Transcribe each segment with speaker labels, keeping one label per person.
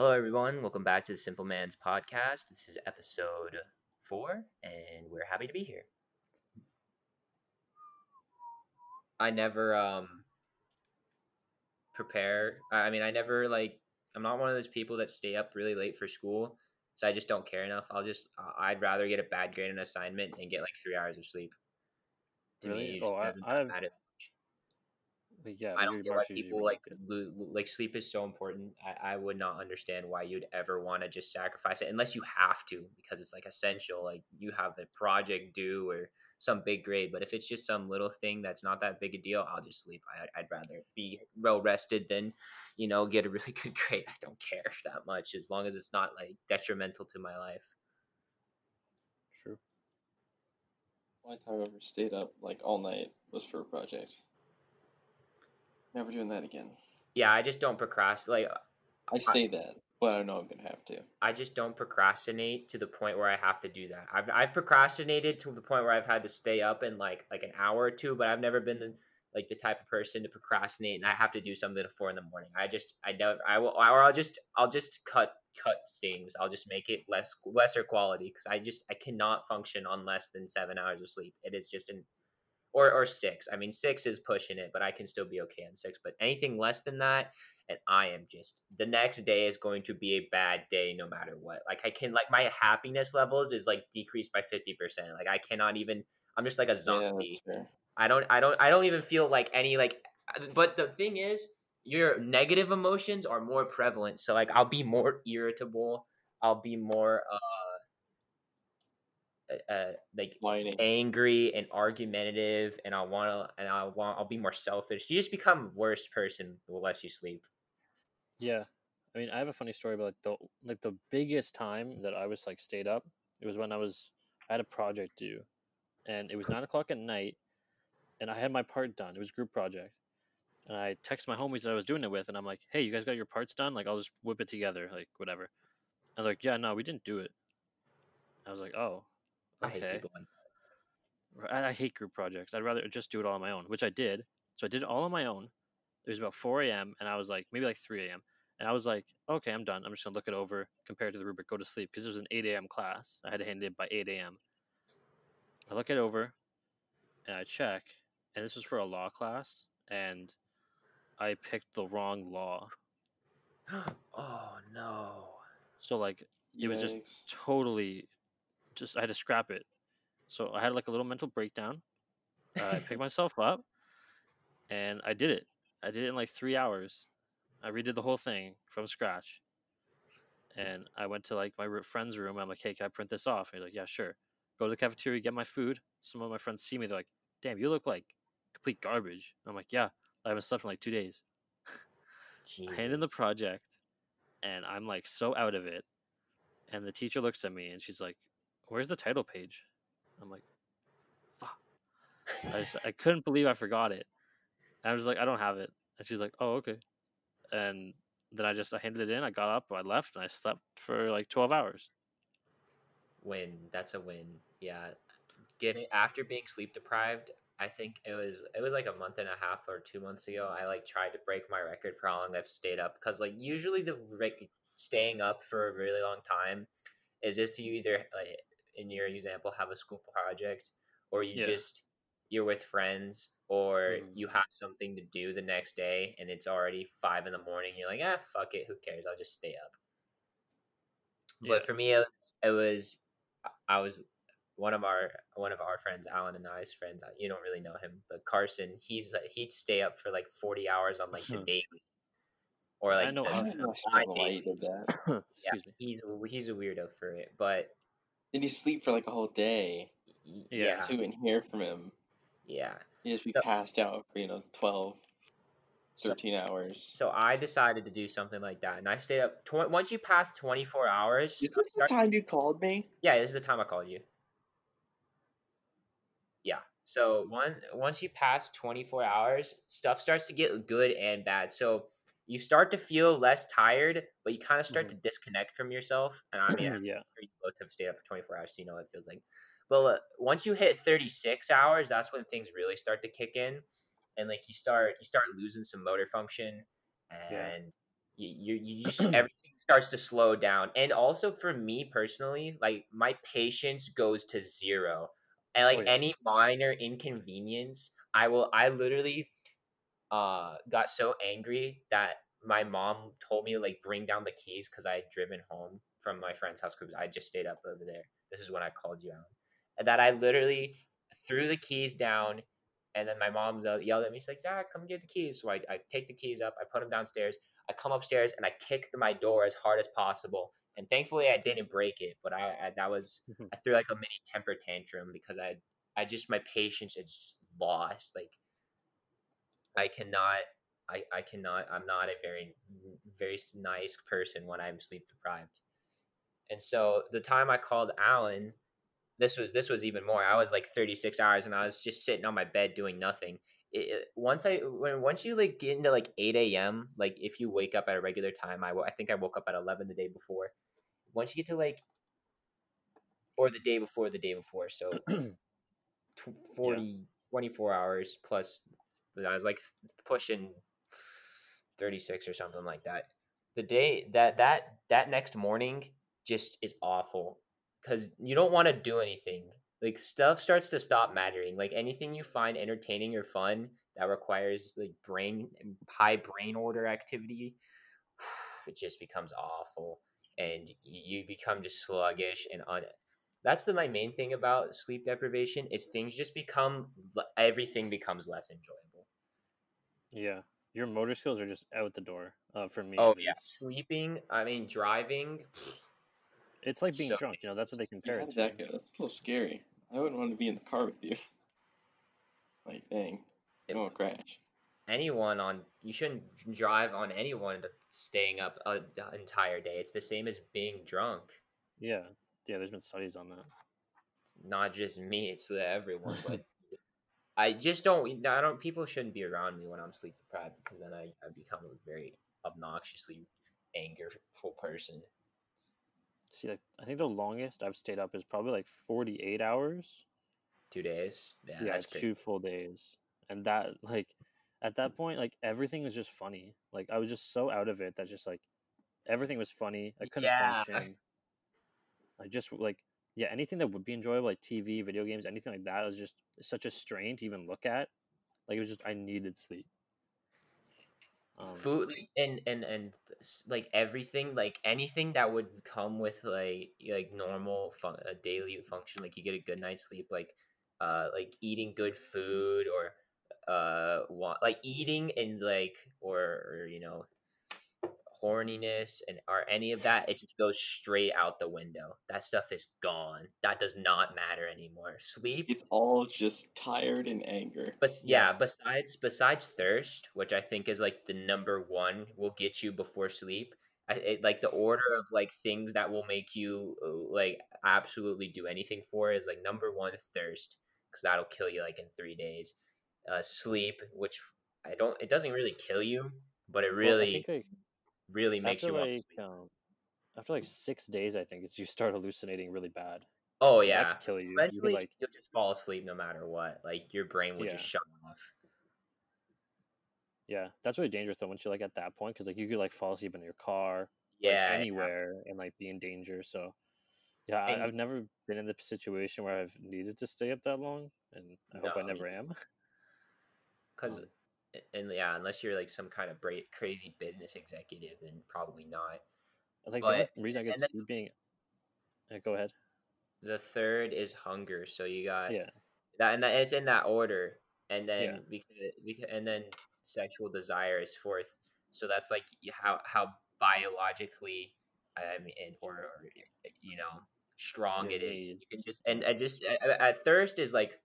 Speaker 1: Hello, everyone. Welcome back to the Simple Man's podcast. This is episode four, and we're happy to be here. I never um prepare. I mean, I never like. I'm not one of those people that stay up really late for school, so I just don't care enough. I'll just. I- I'd rather get a bad grade on an assignment and get like three hours of sleep. To
Speaker 2: Really?
Speaker 1: it
Speaker 2: Oh, I,
Speaker 1: doesn't
Speaker 2: I have.
Speaker 1: matter.
Speaker 2: Like, Yeah,
Speaker 1: I don't feel
Speaker 2: marks
Speaker 1: like people like lo- like sleep is so important. I, I would not understand why you'd ever want to just sacrifice it unless you have to because it's like essential. Like you have a project due or some big grade. But if it's just some little thing that's not that big a deal, I'll just sleep. I, I'd rather be well rested than you know get a really good grade. I don't care that much as long as it's not like detrimental to my life.
Speaker 2: True.
Speaker 3: Only time I ever stayed up like all night was for a project. Never doing that again.
Speaker 1: Yeah, I just don't procrastinate. Like
Speaker 3: I say that, but I know I'm gonna have to.
Speaker 1: I just don't procrastinate to the point where I have to do that. I've I've procrastinated to the point where I've had to stay up in like like an hour or two, but I've never been the like the type of person to procrastinate and I have to do something at four in the morning. I just I don't I will or I'll just I'll just cut cut things. I'll just make it less lesser quality because I just I cannot function on less than seven hours of sleep. It is just an or or six. I mean six is pushing it, but I can still be okay on six. But anything less than that, and I am just the next day is going to be a bad day no matter what. Like I can like my happiness levels is like decreased by fifty percent. Like I cannot even. I'm just like a zombie.
Speaker 3: fair.
Speaker 1: I don't. I don't. I don't even feel like any like. But the thing is, your negative emotions are more prevalent. So like I'll be more irritable. I'll be more uh, uh like
Speaker 3: Whining.
Speaker 1: angry and argumentative and I want to and I want I'll be more selfish. You just become worse person the less you sleep.
Speaker 2: Yeah. I mean, I have a funny story about like the like the biggest time that I was like stayed up. It was when I was I had a project due, and it was nine o'clock at night, and I had my part done. It was a group project, and I text my homies that I was doing it with, and I'm like, "Hey, you guys got your parts done? Like, I'll just whip it together, like whatever." And they're like, "Yeah, no, we didn't do it." I was like, "Oh,
Speaker 1: I hate
Speaker 2: okay."
Speaker 1: people. like
Speaker 2: I, I hate group projects. I'd rather just do it all on my own, which I did. So I did it all on my own. It was about 4 a.m. and I was like, maybe like 3 a.m. And I was like, okay, I'm done. I'm just gonna look it over, compare it to the rubric, go to sleep because it was an 8 a.m. class. I had to hand it in by 8 a.m. I look it over, and I check, and this was for a law class, and I picked the wrong law.
Speaker 1: oh no.
Speaker 2: So like, it was just totally, just I had to scrap it. So I had like a little mental breakdown. Uh, I picked myself up, and I did it. I did it in like three hours. I redid the whole thing from scratch. And I went to like my friend's room. And I'm like, "Hey, can I print this off?" And he's like, "Yeah, sure." Go to the cafeteria, get my food. Some of my friends see me. They're like, "Damn, you look like complete garbage." I'm like, "Yeah, I haven't slept in like two days." I hand in the project, and I'm like so out of it. And the teacher looks at me and she's like, "Where's the title page?" I'm like, "Fuck!" I just I couldn't believe I forgot it. And I was like, "I don't have it." And she's like, "Oh, okay." And then I just I handed it in. I got up, I left, and I slept for like 12 hours.
Speaker 1: win. That's a win. Yeah. Getting after being sleep deprived, I think it was it was like a month and a half or two months ago. I like tried to break my record for how long I've stayed up because like usually the rec- staying up for a really long time is if you either like in your example have a school project or you
Speaker 2: Yeah.
Speaker 1: just you're with friends or
Speaker 2: Mhm.
Speaker 1: you have something to do the next day and it's already five in the morning. You're like, ah, fuck it, who cares? I'll just stay up. But for me, it was, it was I was one of our one of our friends, Alan and I's friends. You don't really know him, but Carson, he's like he'd stay up for like forty hours on like the
Speaker 2: Hmm.
Speaker 1: daily, or
Speaker 2: I
Speaker 1: like
Speaker 2: know
Speaker 3: I
Speaker 2: of
Speaker 3: don't
Speaker 2: him.
Speaker 3: understand why he did that.
Speaker 1: yeah,
Speaker 2: me.
Speaker 1: he's a- he's a weirdo for it. But
Speaker 3: Did he sleep for like a whole day?
Speaker 1: Mm-hmm.
Speaker 2: Yeah.
Speaker 1: yeah,
Speaker 3: So we wouldn't hear from him.
Speaker 1: yeah.
Speaker 3: He'd just be
Speaker 1: So-
Speaker 3: passed out for, you know, 12,
Speaker 1: So-
Speaker 3: 13 hours.
Speaker 1: So I decided to do something like that, and I stayed up. Tw- once you pass twenty four hours,
Speaker 3: Is this the time you called me?
Speaker 1: yeah, this is the time I called you. Yeah. So one once you pass 24 hours, stuff starts to get good and bad. So you start to feel less tired, but you kind of start to disconnect from yourself. And I mean, I'm
Speaker 2: yeah.
Speaker 1: you both have stayed up for 24 hours, so you know what it feels like. But uh, once you hit 36 hours, that's when things really start to kick in, and like you start you start losing some motor function, and
Speaker 2: Yeah.
Speaker 1: you, you, you just everything starts to slow down and also for me personally like my patience goes to zero and like
Speaker 2: Oh, yeah.
Speaker 1: any minor inconvenience i will i literally uh got so angry that my mom told me like bring down the keys because i had driven home from my friend's house because i just stayed up over there. This is when i called you out. And that i literally threw the keys down and then my mom yelled at me she's like zach come get the keys. So I, I take the keys up i put them downstairs i come upstairs and i kick my door as hard as possible. And thankfully i didn't break it but i, I that was
Speaker 2: Mhm.
Speaker 1: i threw like a mini temper tantrum because i i just my patience is just lost. Like I cannot I, I cannot I'm not a very very nice person when I'm sleep deprived. And so the time I called Alan, this was this was even more. I was like 36 hours and I was just sitting on my bed doing nothing. It, once I when once you like get into like 8 a.m. like if you wake up at a regular time, I I think I woke up at 11 the day before. Once you get to like or the day before the day before, so tw- 40 24 hours plus i was like pushing 36 or something like that. The day that that that next morning just is awful. Because you don't want to do anything. Like stuff starts to stop mattering. Like anything you find entertaining or fun that requires like brain high brain order activity it just becomes awful. And you become just sluggish and un that's the my main thing about sleep deprivation is things just become everything becomes less enjoyable
Speaker 2: Yeah, your motor skills are just out the door. Uh, for me.
Speaker 1: oh yeah sleeping i mean driving
Speaker 2: it's like being
Speaker 1: so
Speaker 2: drunk. You know, that's what they
Speaker 3: Yeah,
Speaker 2: compare
Speaker 3: how
Speaker 2: it to.
Speaker 3: that? That's still scary. I wouldn't want to be in the car with you. Like, dang,
Speaker 1: It-
Speaker 3: won't crash.
Speaker 1: anyone on you shouldn't drive on anyone staying up a, the entire day it's the same as being drunk
Speaker 2: Yeah, yeah. There's been studies on that.
Speaker 1: not just me it's everyone but i just don't i don't people shouldn't be around me when i'm sleep deprived because then i, I become a very obnoxiously angerful person
Speaker 2: See, like I think the longest I've stayed up is probably like 48 hours.
Speaker 1: two days yeah,
Speaker 2: yeah, two full days, and that like at that point, like everything was just funny. Like I was just so out of it that just like everything was funny. I couldn't
Speaker 1: Yeah.
Speaker 2: function. I just like yeah, anything that would be enjoyable, like TV, video games, anything like that, was just such a strain to even look at. Like it was just I needed sleep. Um,
Speaker 1: food and and and like everything like anything that would come with like like normal fun, a daily function like you get a good night's sleep like uh like eating good food or uh wa- like eating and like or, or you know horniness and or any of that it just goes straight out the window that stuff is gone that does not matter anymore sleep
Speaker 3: It's all just tired and anger.
Speaker 1: but yeah, besides besides thirst, which I think is like the number one will get you before sleep. I, it, like the order of like things that will make you uh, like absolutely do anything for is like number one thirst because that'll kill you like in three days. Uh, sleep, which I don't, it doesn't really kill you, but it
Speaker 2: well,
Speaker 1: really
Speaker 2: I think like
Speaker 1: really makes
Speaker 2: after
Speaker 1: you
Speaker 2: like um, after like six days, I think it's you start hallucinating really bad.
Speaker 1: Oh
Speaker 2: So
Speaker 1: yeah,
Speaker 2: kill you. You
Speaker 1: eventually
Speaker 2: could like
Speaker 1: you'll just fall asleep no matter what. Like your brain will
Speaker 2: Yeah.
Speaker 1: just shut off.
Speaker 2: Yeah, that's really dangerous though. Once you're like at that point, because like you could like fall asleep in your car, like,
Speaker 1: Yeah, yeah.
Speaker 2: anywhere, and like be in danger. So, yeah,
Speaker 1: And-
Speaker 2: I, I've never been in the situation where I've needed to stay up that long, and I hope I
Speaker 1: No,
Speaker 2: never am.
Speaker 1: Because,
Speaker 2: Um,
Speaker 1: and yeah, unless you're like some kind of bra- crazy business executive, then probably not.
Speaker 2: I like the reason I get
Speaker 1: and then-
Speaker 2: being, yeah, go ahead.
Speaker 1: The third is hunger. So you got
Speaker 2: Yeah,
Speaker 1: that, and that it's in that order, and then
Speaker 2: Yeah.
Speaker 1: because, because and then sexual desire is fourth. So that's like how how biologically, I mean, or, or you know, strong it is. You can just and I just at, at thirst is like.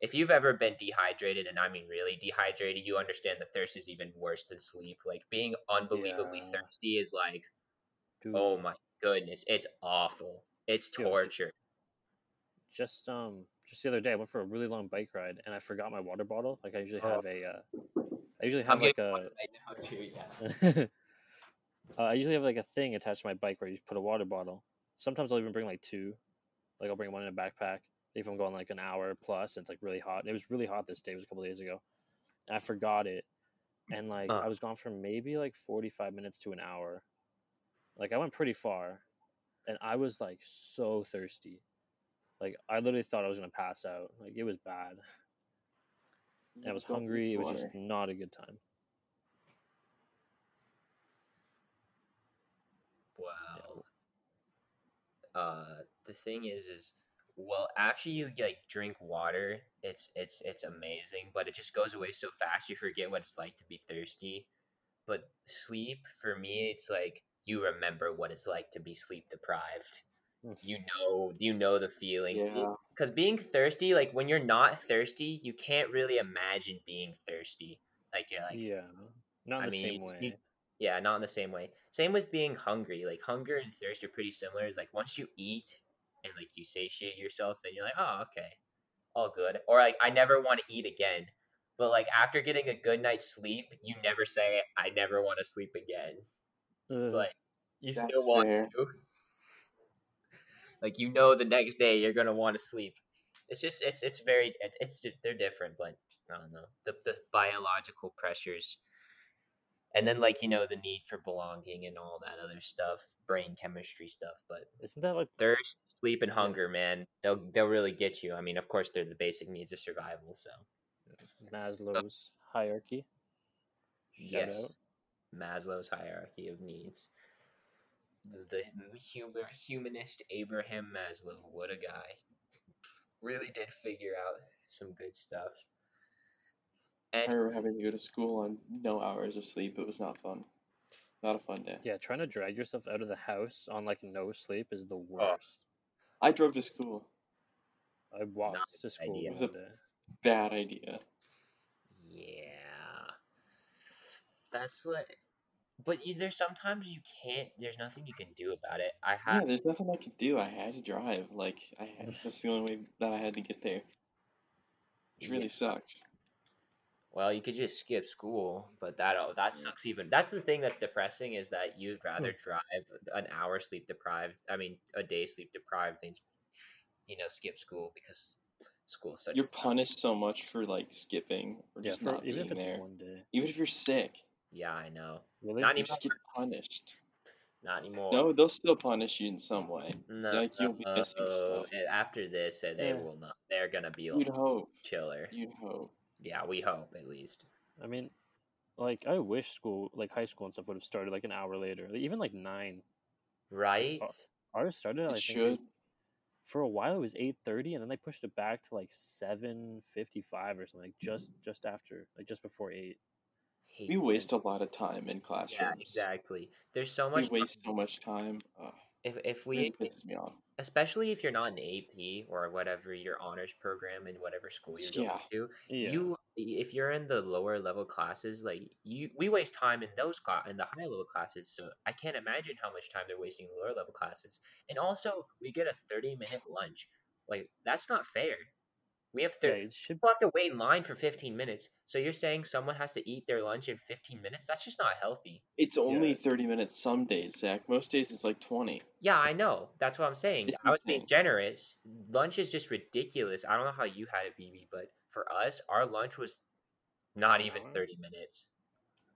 Speaker 1: If you've ever been dehydrated, and I mean really dehydrated, you understand that thirst is even worse than sleep. Like being unbelievably
Speaker 2: Yeah.
Speaker 1: thirsty is like
Speaker 2: dude.
Speaker 1: Oh my goodness, it's awful. It's
Speaker 2: Dude.
Speaker 1: torture.
Speaker 2: Just um, just the other day, I went for a really long bike ride, and I forgot my water bottle. Like I usually
Speaker 1: Oh.
Speaker 2: have a, uh, I usually
Speaker 1: I'm
Speaker 2: have like
Speaker 1: getting
Speaker 2: a.
Speaker 1: right too. Yeah.
Speaker 2: uh, I usually have like a thing attached to my bike where you put a water bottle. Sometimes I'll even bring like two. Like I'll bring one in a backpack if I'm going like an hour plus plus, it's like really hot. It was really hot this day. It was a couple days ago. And I forgot it. and like
Speaker 1: Uh.
Speaker 2: I was gone for maybe like 45 minutes to an hour. Like I went pretty far and I was like so thirsty. Like I literally thought I was going to pass out. Like it was bad. And I was hungry. It was just not a good time.
Speaker 1: Wow. Uh, the thing is, is well, after you like drink water, it's it's it's amazing, but it just goes away so fast you forget what it's like to be thirsty. But sleep, for me, it's like you remember what it's like to be sleep deprived.
Speaker 2: Mm.
Speaker 1: You know, you know the feeling.
Speaker 3: Yeah.
Speaker 1: Because being thirsty, like when you're not thirsty, you can't really imagine being thirsty. Like you're like,
Speaker 2: yeah. Not
Speaker 1: I
Speaker 2: the
Speaker 1: mean,
Speaker 2: same way.
Speaker 1: you- yeah, not in the same way. Same with being hungry. Like hunger and thirst are pretty similar. It's like once you eat and like you satiate yourself, then you're like, oh, okay, all good. Or like I never want to eat again. But like after getting a good night's sleep, you never say I never want to sleep again. It's like you
Speaker 3: That's
Speaker 1: still want
Speaker 3: fair.
Speaker 1: to. Like you know the next day you're gonna want to sleep. It's just it's it's very it- it's they're different, but I don't know the the biological pressures, and then like you know the need for belonging and all that other stuff, brain chemistry stuff. But
Speaker 2: Isn't that like
Speaker 1: thirst, sleep, and hunger, man, they'll they'll really get you. I mean, of course they're the basic needs of survival. So
Speaker 2: Maslow's hierarchy? Shout
Speaker 1: yes,
Speaker 2: out.
Speaker 1: Maslow's hierarchy of needs. The, the human, humanist Abraham Maslow, what a guy. Really did figure out some good stuff.
Speaker 3: I
Speaker 1: And
Speaker 3: remember having to go to school on no hours of sleep. It was not fun. Not a fun day.
Speaker 2: Yeah, trying to drag yourself out of the house on like no sleep is the worst.
Speaker 3: I drove to school.
Speaker 2: I walked to school
Speaker 1: idea.
Speaker 3: It was a- Bad idea.
Speaker 1: yeah, that's like. But you, there's sometimes you can't. There's nothing you can do about it. I
Speaker 3: Yeah, there's nothing I could do. I had to drive. Like I had, that's the only way that I had to get there. Which really
Speaker 1: Yeah.
Speaker 3: sucked.
Speaker 1: Well, you could just skip school, but that oh, that sucks even. That's the thing that's depressing is that you'd rather drive an hour sleep deprived. I mean, a day sleep deprived than you know skip school because school's such.
Speaker 3: You're
Speaker 1: a-
Speaker 3: punished so much for like skipping or
Speaker 2: Yeah,
Speaker 3: just
Speaker 2: for,
Speaker 3: not
Speaker 2: even if
Speaker 3: being
Speaker 2: it's
Speaker 3: there.
Speaker 2: one day.
Speaker 3: Even if you're sick,
Speaker 1: Yeah, I know.
Speaker 2: Really?
Speaker 1: Not
Speaker 3: you
Speaker 1: anymore.
Speaker 3: get punished.
Speaker 1: Not anymore.
Speaker 3: No, they'll still punish you in some way.
Speaker 1: no.
Speaker 3: like, you'll be missing
Speaker 1: no,
Speaker 3: stuff.
Speaker 1: After this, uh, they
Speaker 2: Yeah.
Speaker 1: will not. They're gonna be
Speaker 3: You'd
Speaker 1: like
Speaker 3: hope.
Speaker 1: chiller.
Speaker 3: You'd hope.
Speaker 1: Yeah, we hope at least.
Speaker 2: I mean, like I wish school, like high school and stuff, would have started like an hour later, like, even like nine.
Speaker 1: Right?
Speaker 2: Ours started.
Speaker 3: It
Speaker 2: I think
Speaker 3: should.
Speaker 2: like, for a while it was eight thirty, and then they pushed it back to like seven fifty five or something, like just just after, like just before eight.
Speaker 1: Hate
Speaker 3: We
Speaker 1: that.
Speaker 3: waste a lot of time in
Speaker 1: Yeah,
Speaker 3: classrooms.
Speaker 1: exactly. There's so much.
Speaker 3: We
Speaker 1: much.
Speaker 3: waste so much time. Ugh,
Speaker 1: If if we
Speaker 3: really pisses me off.
Speaker 1: especially if you're not an AP or whatever your honors program in whatever school you're going
Speaker 3: Yeah.
Speaker 1: to,
Speaker 2: Yeah.
Speaker 1: you if you're in the lower level classes, like you we waste time in those class in the high level classes. So I can't imagine how much time they're wasting in the lower level classes. And also, we get a 30 minute lunch. Like that's not fair. We have
Speaker 2: yeah,
Speaker 1: 30
Speaker 2: it should.
Speaker 1: people have to wait in line for 15 minutes. So you're saying someone has to eat their lunch in 15 minutes? That's just not healthy.
Speaker 3: It's only
Speaker 2: Yeah.
Speaker 3: 30 minutes some days, Zach. Most days it's like 20.
Speaker 1: Yeah, I know. That's what I'm saying.
Speaker 3: It's
Speaker 1: I was being generous. Lunch is just ridiculous. I don't know how you had it, BB, but for us, our lunch was not even 30 minutes.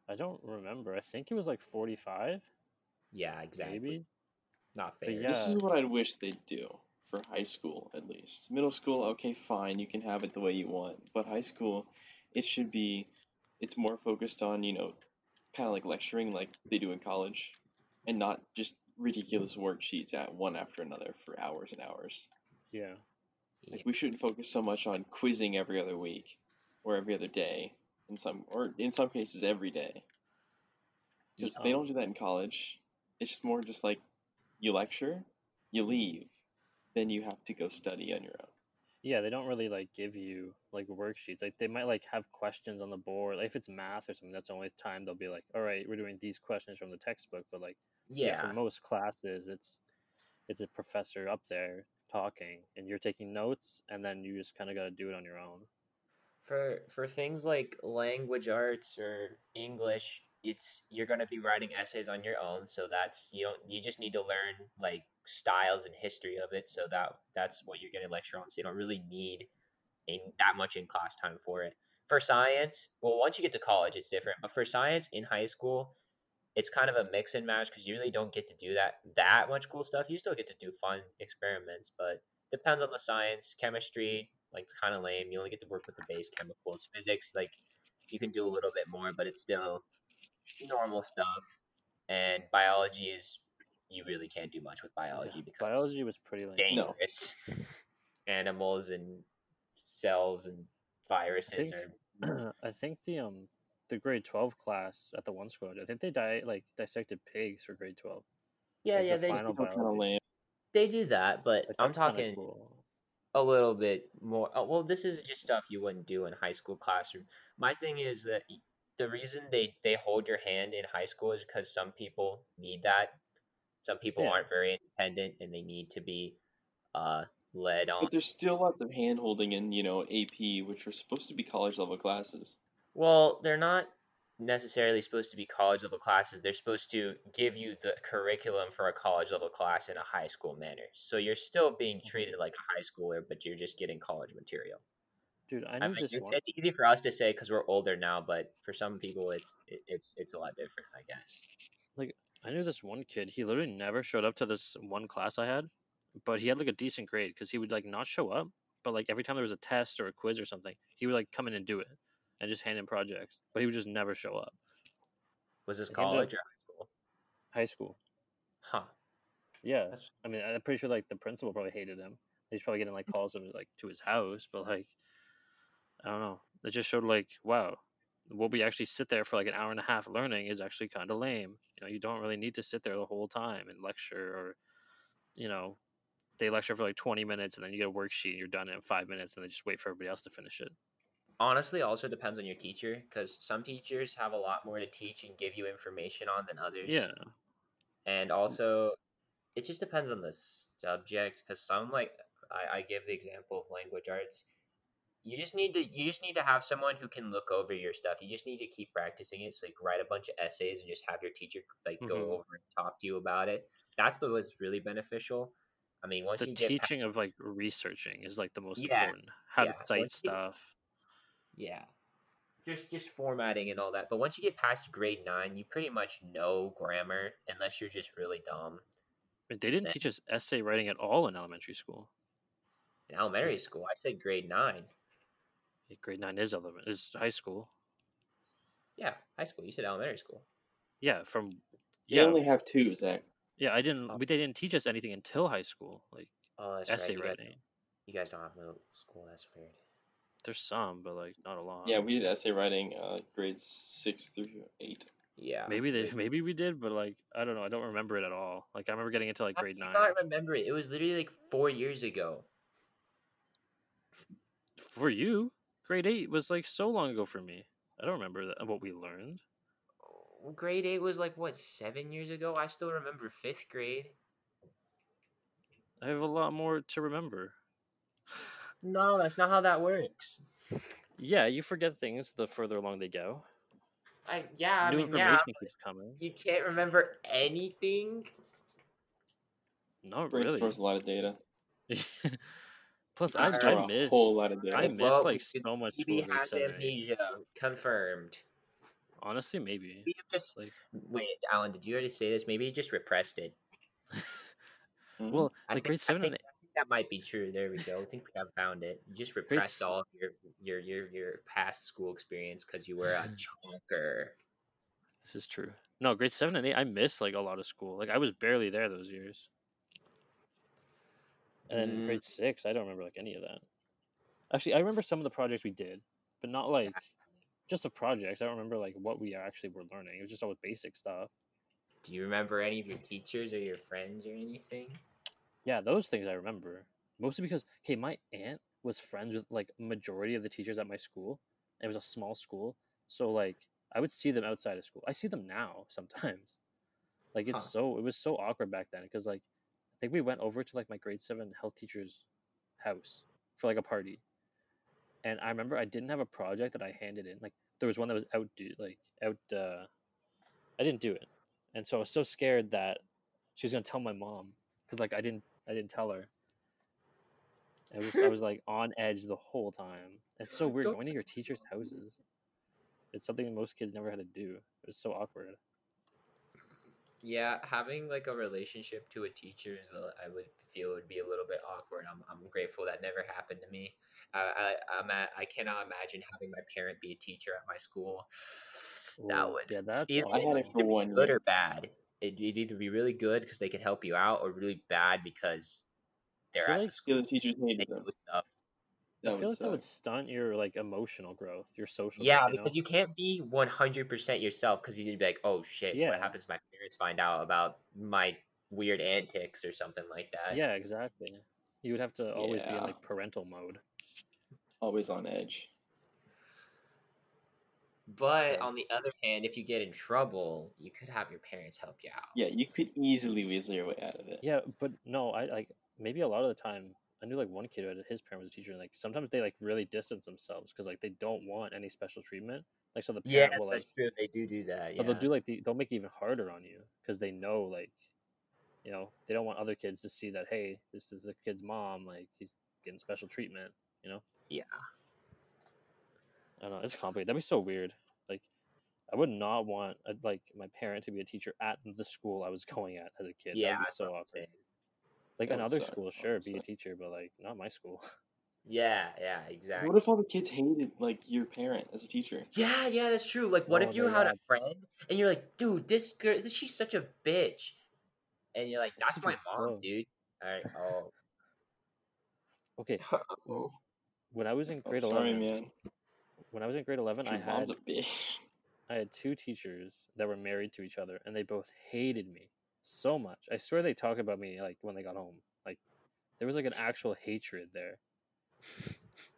Speaker 2: I don't remember. I think it was like forty five,
Speaker 1: Yeah, exactly.
Speaker 2: maybe.
Speaker 1: Not fair.
Speaker 2: yeah.
Speaker 3: This is what I'd wish they'd do for high school, at least. Middle school, okay, fine, you can have it the way you want. But high school, it should be, it's more focused on, you know, kind of like lecturing like they do in college, and not just ridiculous worksheets at one after another for hours and hours.
Speaker 2: Yeah.
Speaker 1: Yeah.
Speaker 3: Like we shouldn't focus so much on quizzing every other week or every other day in some or in some cases every day. Because they
Speaker 2: Um,
Speaker 3: don't do that in college. It's just more just like you lecture, you leave, then you have to go study on your own.
Speaker 2: Yeah, they don't really like give you like worksheets. Like they might like have questions on the board. Like if it's math or something, that's the only time they'll be like, "All right, we're doing these questions from the textbook." But like, yeah,
Speaker 1: Yeah.
Speaker 2: for most classes, it's it's a professor up there talking, and you're taking notes, and then you just kind of got to do it on your own.
Speaker 1: For for things like language arts or English, it's you're gonna be writing essays on your own, so that's you don't you just need to learn like styles and history of it, so that that's what you're getting lecture on. So you don't really need in that much in class time for it. for science, well, once you get to college, it's different. But for science in high school, it's kind of a mix and match because you really don't get to do that that much cool stuff. You still get to do fun experiments, but depends on the science. Chemistry, like it's kind of lame. You only get to work with the base chemicals. Physics, like you can do a little bit more, but it's still normal stuff. And biology is you really can't do much with biology
Speaker 2: Yeah,
Speaker 1: because
Speaker 2: biology was pretty lame.
Speaker 3: No.
Speaker 1: dangerous. Animals and cells and viruses
Speaker 2: think-
Speaker 1: are
Speaker 2: I think the um the grade twelve class at the one squad. I think they di- like dissected pigs for grade twelve.
Speaker 1: yeah
Speaker 2: like
Speaker 1: yeah
Speaker 2: the
Speaker 1: they
Speaker 2: final
Speaker 3: Kind of lame.
Speaker 1: they do that, but
Speaker 2: Like,
Speaker 1: I'm talking
Speaker 2: cool.
Speaker 1: a little bit more. Oh, well, this is just stuff you wouldn't do in high school classroom. My thing is that the reason they they hold your hand in high school is because some people need that. Some people
Speaker 2: Yeah.
Speaker 1: aren't very independent and they need to be uh led on.
Speaker 3: But there's still lots of hand holding in, you know, AP, which are supposed to be college level classes.
Speaker 1: Well, they're not necessarily supposed to be college level classes. They're supposed to give you the curriculum for a college level class in a high school manner. So you're still being
Speaker 2: Mm-hmm.
Speaker 1: treated like a high schooler, but you're just getting college material.
Speaker 2: Dude, I
Speaker 1: I mean,
Speaker 2: this
Speaker 1: it's,
Speaker 2: one.
Speaker 1: it's easy for us to say because we're older now, but for some people, it's it, it's it's a lot different, I guess.
Speaker 2: I knew this one kid. He literally never showed up to this one class I had, but he had like a decent grade because he would like not show up, but like every time there was a test or a quiz or something, he would like come in and do it and just hand in projects. But he would just never show up.
Speaker 1: Was this college or high school?
Speaker 2: High school,
Speaker 1: Huh?
Speaker 2: yeah.
Speaker 1: That's-
Speaker 2: I mean, I'm pretty sure like the principal probably hated him. He's probably getting like calls to like to his house, but like I don't know. It just showed like wow, what we actually sit there for like an hour and a half learning is actually kind of lame. You know, you don't really need to sit there the whole time and lecture or you know they lecture for like 20 minutes and then you get a worksheet and you're done in five minutes and they just wait for everybody else to finish it.
Speaker 1: Honestly, also depends on your teacher because some teachers have a lot more to teach and give you information on than others.
Speaker 2: Yeah.
Speaker 1: and mm. also it just depends on the subject because some like I, I give the example of language arts you just need to you just need to have someone who can look over your stuff you just need to keep practicing it so you can write a bunch of essays and just have your teacher like go
Speaker 2: Mhm.
Speaker 1: over and talk to you about it that's the what's really beneficial i mean once
Speaker 2: The
Speaker 1: you
Speaker 2: teaching of like researching is like the most
Speaker 1: Yeah,
Speaker 2: important. How
Speaker 1: yeah,
Speaker 2: to cite
Speaker 1: once you-
Speaker 2: stuff.
Speaker 1: yeah just just formatting and all that but once you get past grade 9 you pretty much know grammar unless you're just really dumb
Speaker 2: But They didn't
Speaker 1: Yeah.
Speaker 2: teach us essay writing at all in elementary school.
Speaker 1: in elementary school i said grade 9
Speaker 2: Yeah, Grade nine is element is high school.
Speaker 1: Yeah, high school. You said elementary school.
Speaker 2: Yeah, from
Speaker 3: You
Speaker 2: yeah,
Speaker 3: only have two, Zach.
Speaker 2: yeah. I didn't.
Speaker 1: Oh.
Speaker 2: We they didn't teach us anything until high school, like
Speaker 1: Oh, that's
Speaker 2: essay
Speaker 1: right.
Speaker 2: Writing.
Speaker 1: you guys don't have middle school. That's weird.
Speaker 2: There's some, but like not a lot.
Speaker 3: Yeah, we did essay writing uh, grades six through eight.
Speaker 1: Yeah.
Speaker 2: maybe they maybe we did, but like I don't know. I don't remember it at all. Like I remember getting into like
Speaker 1: How
Speaker 2: grade
Speaker 1: do you
Speaker 2: nine.
Speaker 1: not remember it. It was literally like four years ago.
Speaker 2: For you, grade eight was like so long ago for me. I don't remember that, what we learned.
Speaker 1: Oh, Grade eight was like what seven years ago. I still remember fifth grade.
Speaker 2: I have a lot more to remember.
Speaker 1: No, that's not how that works.
Speaker 2: Yeah, you forget things the further along they go.
Speaker 1: I yeah, I
Speaker 2: New
Speaker 1: mean
Speaker 2: information
Speaker 1: yeah.
Speaker 2: keeps coming.
Speaker 1: You can't remember anything.
Speaker 2: Not
Speaker 3: Brain
Speaker 2: really.
Speaker 3: stores a lot of data.
Speaker 2: Plus,
Speaker 1: I
Speaker 2: I,
Speaker 1: store
Speaker 2: I
Speaker 3: a
Speaker 2: miss
Speaker 3: whole lot of data.
Speaker 2: I miss
Speaker 1: Well,
Speaker 2: like so much.
Speaker 1: Maybe
Speaker 2: school grade
Speaker 1: has
Speaker 2: seven
Speaker 1: amnesia uh, confirmed.
Speaker 2: Honestly, maybe.
Speaker 1: Maybe just
Speaker 2: Like-
Speaker 1: wait, Alan. Did you already say this? Maybe you just repressed it.
Speaker 2: Well, mm-hmm.
Speaker 1: I
Speaker 2: like
Speaker 1: think,
Speaker 2: grade seven
Speaker 1: I
Speaker 2: and
Speaker 1: think, I think that might be true. There we go. I think we have found it. You just repressed
Speaker 2: s-
Speaker 1: all of your your your your past school experience because you were a chonker.
Speaker 2: This is true. No, grade seven and eight, I missed like a lot of school. Like I was barely there those years. And then
Speaker 1: Mm.
Speaker 2: grade six, I don't remember like any of that. Actually, I remember some of the projects we did, but not like just the projects. I don't remember like what we actually were learning. It was just always basic stuff.
Speaker 1: Do you remember any of your teachers or your friends or anything?
Speaker 2: Yeah, those things I remember. Mostly because okay, my aunt was friends with like majority of the teachers at my school. It was a small school, so like I would see them outside of school. I see them now sometimes. Like it's
Speaker 1: Huh.
Speaker 2: so it was so awkward back then because like think we went over to like my grade seven health teacher's house for like a party, and I remember I didn't have a project that I handed in. Like there was one that was out due, like out. uh I didn't do it, and so I was so scared that she was gonna tell my mom because like I didn't I didn't tell her. It was I was like on edge the whole time. It's so weird going to your teachers' houses. It's something most kids never had to do. It was so awkward.
Speaker 1: Yeah, having like a relationship to a teacher is, a, I would feel would be a little bit awkward. I'm, I'm grateful that never happened to me. I, I, I'm at, I cannot imagine having my parent be a teacher at my school. That would
Speaker 2: yeah, that's
Speaker 1: feel
Speaker 3: I had it for
Speaker 1: be
Speaker 3: one
Speaker 1: good
Speaker 3: year.
Speaker 1: or bad. It'd, it'd either be really good because they could help you out, or really bad because they're
Speaker 2: feel
Speaker 1: at
Speaker 2: like-
Speaker 1: the school
Speaker 3: The teachers
Speaker 1: and they
Speaker 3: hated them.
Speaker 1: do stuff.
Speaker 2: I feel
Speaker 3: would
Speaker 2: like that would stunt your like emotional growth, your social.
Speaker 1: Yeah,
Speaker 2: growth, you know?
Speaker 1: because you can't be 100% yourself because you'd be like, oh shit,
Speaker 2: Yeah.
Speaker 1: what happens if my parents find out about my weird antics or something like that?
Speaker 2: Yeah, exactly. You would have to always be in like parental mode.
Speaker 3: Always on edge.
Speaker 1: But
Speaker 2: True.
Speaker 1: on the other hand, if you get in trouble, you could have your parents help you out.
Speaker 3: Yeah, you could easily weasel your way out of it.
Speaker 2: Yeah, but no, I like maybe a lot of the time I knew like one kid who had his parent was a teacher, and like sometimes they like really distance themselves because like they don't want any special treatment. Like so the parent will like
Speaker 1: true. They do do that.
Speaker 2: But
Speaker 1: Yeah.
Speaker 2: they'll do like the, they'll make it even harder on you because they know like, you know, they don't want other kids to see that hey, this is the kid's mom, like he's getting special treatment. You know,
Speaker 1: yeah.
Speaker 2: I don't know. It's complicated. That'd be so weird. Like, I would not want uh like my parent to be a teacher at the school I was going at as a kid.
Speaker 1: Yeah.
Speaker 2: That'd be so awkward.
Speaker 1: saying.
Speaker 2: Like
Speaker 3: That
Speaker 2: another school, sure, be a teacher, but like not my school.
Speaker 1: Yeah, yeah, exactly.
Speaker 3: What if all the kids hated like your parent as a teacher?
Speaker 1: Yeah, yeah, that's true. Like, what
Speaker 2: Oh
Speaker 1: if you
Speaker 2: my
Speaker 1: had a friend and you're like, dude, this girl, she's such a bitch, and you're like, that's my mom,
Speaker 2: pro.
Speaker 1: dude. All right. Oh,
Speaker 2: Okay,
Speaker 3: oh,
Speaker 2: when I was in oh, grade
Speaker 3: sorry,
Speaker 2: eleven,
Speaker 3: man.
Speaker 2: when I was in grade eleven, I
Speaker 3: Your mom's
Speaker 2: had
Speaker 3: a bitch.
Speaker 2: I had two teachers that were married to each other, and they both hated me so much. I swear they talk about me like when they got home. Like there was like an actual hatred there.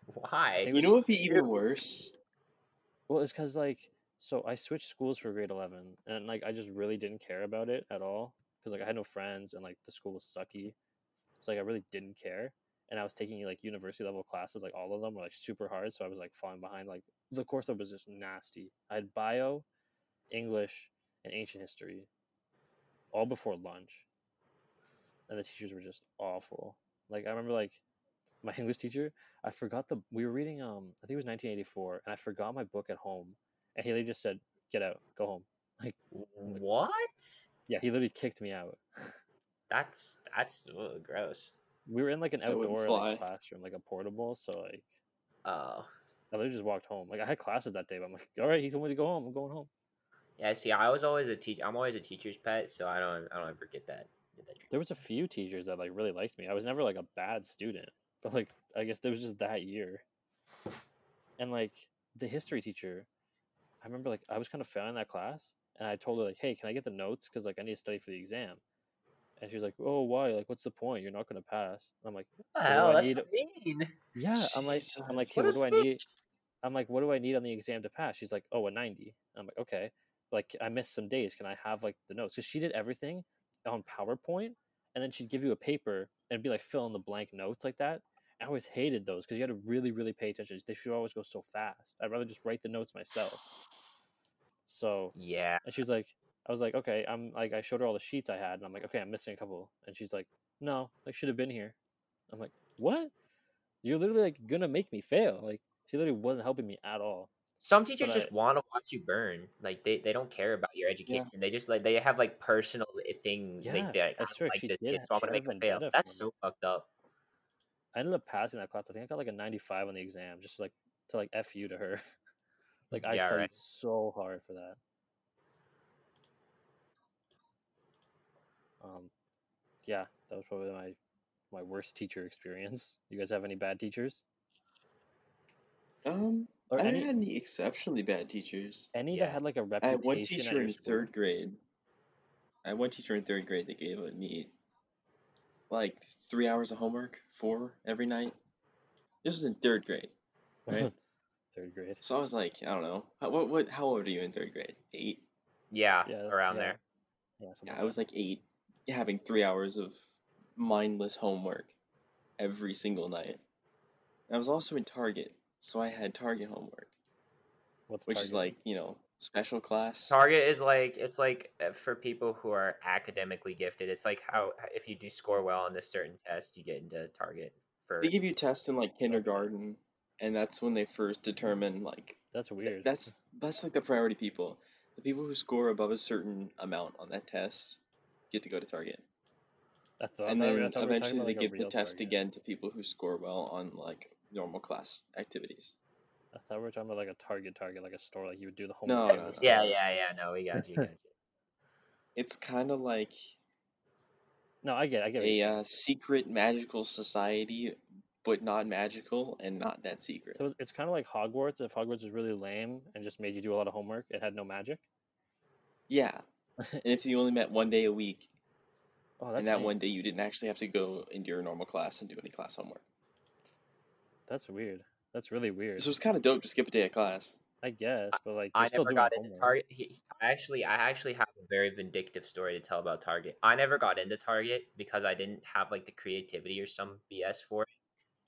Speaker 1: why?
Speaker 2: They
Speaker 3: You
Speaker 2: was-
Speaker 3: know what'd be even worse?
Speaker 2: Well, it's because like so I switched schools for grade eleven, and like I just really didn't care about it at all because like I had no friends and like the school was sucky. So like I really didn't care, and I was taking like university level classes, like all of them were like super hard. So I was like falling behind. Like the course load was just nasty. I had bio, English, and ancient history, all before lunch, and the teachers were just awful. Like I remember like my English teacher, I forgot the we were reading um I think it was 1984 and I forgot my book at home and he literally just said get out go home like
Speaker 1: What?
Speaker 2: yeah he literally kicked me out.
Speaker 1: That's that's ugh, gross.
Speaker 2: We were in like an outdoor like, classroom like a portable so like
Speaker 1: Oh,
Speaker 2: I literally just walked home like I had classes that day but I'm like all right he told me to go home I'm going home.
Speaker 1: Yeah. See, I was always a teacher. I'm always a teacher's pet, so I don't, I don't ever get that. Get that
Speaker 2: There was a few teachers that like really liked me. I was never like a bad student but like I guess there was just that year. And like the history teacher, I remember like I was kind of failing that class, and I told her like, "Hey, can I get the notes? Because like I need to study for the exam." And she's like, "Oh, why? Like, what's the point? You're not gonna pass." And I'm like,
Speaker 1: What
Speaker 2: What
Speaker 1: the
Speaker 2: do
Speaker 1: hell?
Speaker 2: I
Speaker 1: That's
Speaker 2: need-
Speaker 1: mean.
Speaker 2: "Yeah." I'm like, I'm like, "Hey,
Speaker 1: What
Speaker 2: what, do I need?" I'm like, "What do I need on the exam to pass?" She's like, "Oh, a 90." I'm like, "Okay." Like I missed some days. Can I have like the notes? Because she did everything on PowerPoint, and then she'd give you a paper and be like fill in the blank notes like that. I always hated those because you had to really, really pay attention. They should always go so fast. I'd rather just write the notes myself. So
Speaker 1: Yeah.
Speaker 2: and she was like, I was like, okay, I'm like, I showed her all the sheets I had, and I'm like, okay, I'm missing a couple. And she's like, no, like should have been here. I'm like, what? You're literally like gonna make me fail. Like she literally wasn't helping me at all.
Speaker 1: Some teachers
Speaker 2: but
Speaker 1: just want to watch you burn. Like they, they don't care about your education. They just like they have like personal i- thing.
Speaker 2: Yeah,
Speaker 1: like, they're like,
Speaker 2: I
Speaker 1: I like
Speaker 2: she
Speaker 1: this
Speaker 2: did
Speaker 1: kid, so I'm gonna make him fail. That's
Speaker 2: for me.
Speaker 1: so fucked up.
Speaker 2: I ended up passing that class. I think I got like a 95 on the exam, just like to like f you to her. like I
Speaker 1: Yeah,
Speaker 2: studied
Speaker 1: right.
Speaker 2: so hard for that. Um, yeah, that was probably my my worst teacher experience. You guys have any bad teachers
Speaker 3: Um,
Speaker 2: or
Speaker 3: I never
Speaker 2: any
Speaker 3: had any exceptionally bad teachers.
Speaker 2: any
Speaker 1: Yeah.
Speaker 2: that had like a
Speaker 3: I
Speaker 2: reputation I
Speaker 3: had one teacher in
Speaker 2: school?
Speaker 3: third grade. I had one teacher in third grade that gave me like three hours of homework, four every night. This was in third grade, right?
Speaker 2: third grade.
Speaker 3: so I was like, I don't know, how, what, what, how old are you in third grade? Eight.
Speaker 1: Yeah,
Speaker 2: Yeah,
Speaker 1: around
Speaker 2: yeah.
Speaker 1: there.
Speaker 2: Yeah,
Speaker 3: Yeah,
Speaker 2: like
Speaker 3: I was like eight, having three hours of mindless homework every single night. I was also in Target, so I had Target homework.
Speaker 2: What's
Speaker 3: which is like you know special class.
Speaker 1: Target is like it's like uh, for people who are academically gifted. It's like how if you do score well on this certain test, you get into Target for
Speaker 3: They give you tests in like kindergarten, and that's when they first determine like
Speaker 2: That's weird.
Speaker 3: that's that's like the priority people. The people who score above a certain amount on that test get to go to Target,
Speaker 2: I thought,
Speaker 3: and
Speaker 2: I thought, I
Speaker 3: then
Speaker 2: we
Speaker 3: eventually they
Speaker 2: like,
Speaker 3: give the test
Speaker 2: target.
Speaker 3: again to people who score well on like normal class activities.
Speaker 2: I thought we were talking about like a Target, Target, like a store, like you would do the
Speaker 3: No,
Speaker 2: homework.
Speaker 3: no, no.
Speaker 1: yeah yeah yeah no we got you, got you.
Speaker 3: It's kind of like
Speaker 2: No, I get, it, I get what
Speaker 3: a uh, secret magical society, but not magical and not that secret.
Speaker 2: So it's- it's kind of like Hogwarts. If Hogwarts was really lame and just made you do a lot of homework, it had no magic.
Speaker 3: Yeah, and if you only met one day a week,
Speaker 2: Oh, that's
Speaker 3: and that
Speaker 2: lame.
Speaker 3: one day you didn't actually have to go into your normal class and do any class homework.
Speaker 2: That's weird. That's really weird.
Speaker 3: So it's kind of dope to skip a day of class.
Speaker 2: I guess, but like
Speaker 1: I
Speaker 2: still
Speaker 1: never got into
Speaker 2: homework.
Speaker 1: Target. He, I actually, I actually have a very vindictive story to tell about Target. I never got into Target because I didn't have like the creativity or some BS for it,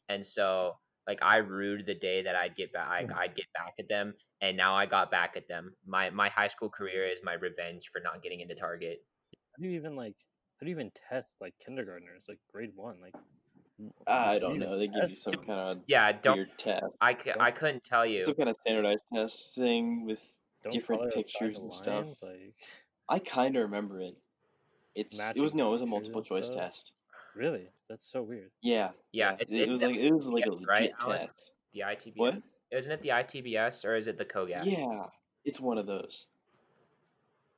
Speaker 1: and so like I rued the day that I'd get back. I,
Speaker 2: Mm.
Speaker 1: I'd get back at them, and now I got back at them. My my high school career is my revenge for not getting into Target.
Speaker 2: How do you even like? How do you even test like kindergartners, like grade one? Like
Speaker 3: I don't know. They give you some kind of
Speaker 1: Yeah, don't.
Speaker 3: weird test,
Speaker 1: I, c- I couldn't tell you.
Speaker 3: some kind of standardized test thing with.
Speaker 2: Don't
Speaker 3: different pictures
Speaker 2: the
Speaker 3: and stuff.
Speaker 2: Like
Speaker 3: I kind of remember it. It's it was no, it was a multiple choice
Speaker 2: stuff?
Speaker 3: test.
Speaker 2: really, that's so weird.
Speaker 3: Yeah,
Speaker 1: Yeah,
Speaker 3: yeah.
Speaker 1: it's-
Speaker 3: it,
Speaker 1: it's
Speaker 3: was like it was like a legit
Speaker 1: right, Alan?
Speaker 3: test.
Speaker 1: The ITBS.
Speaker 3: What?
Speaker 1: Isn't it the ITBS or is it the COGAT?
Speaker 3: Yeah, it's one of those.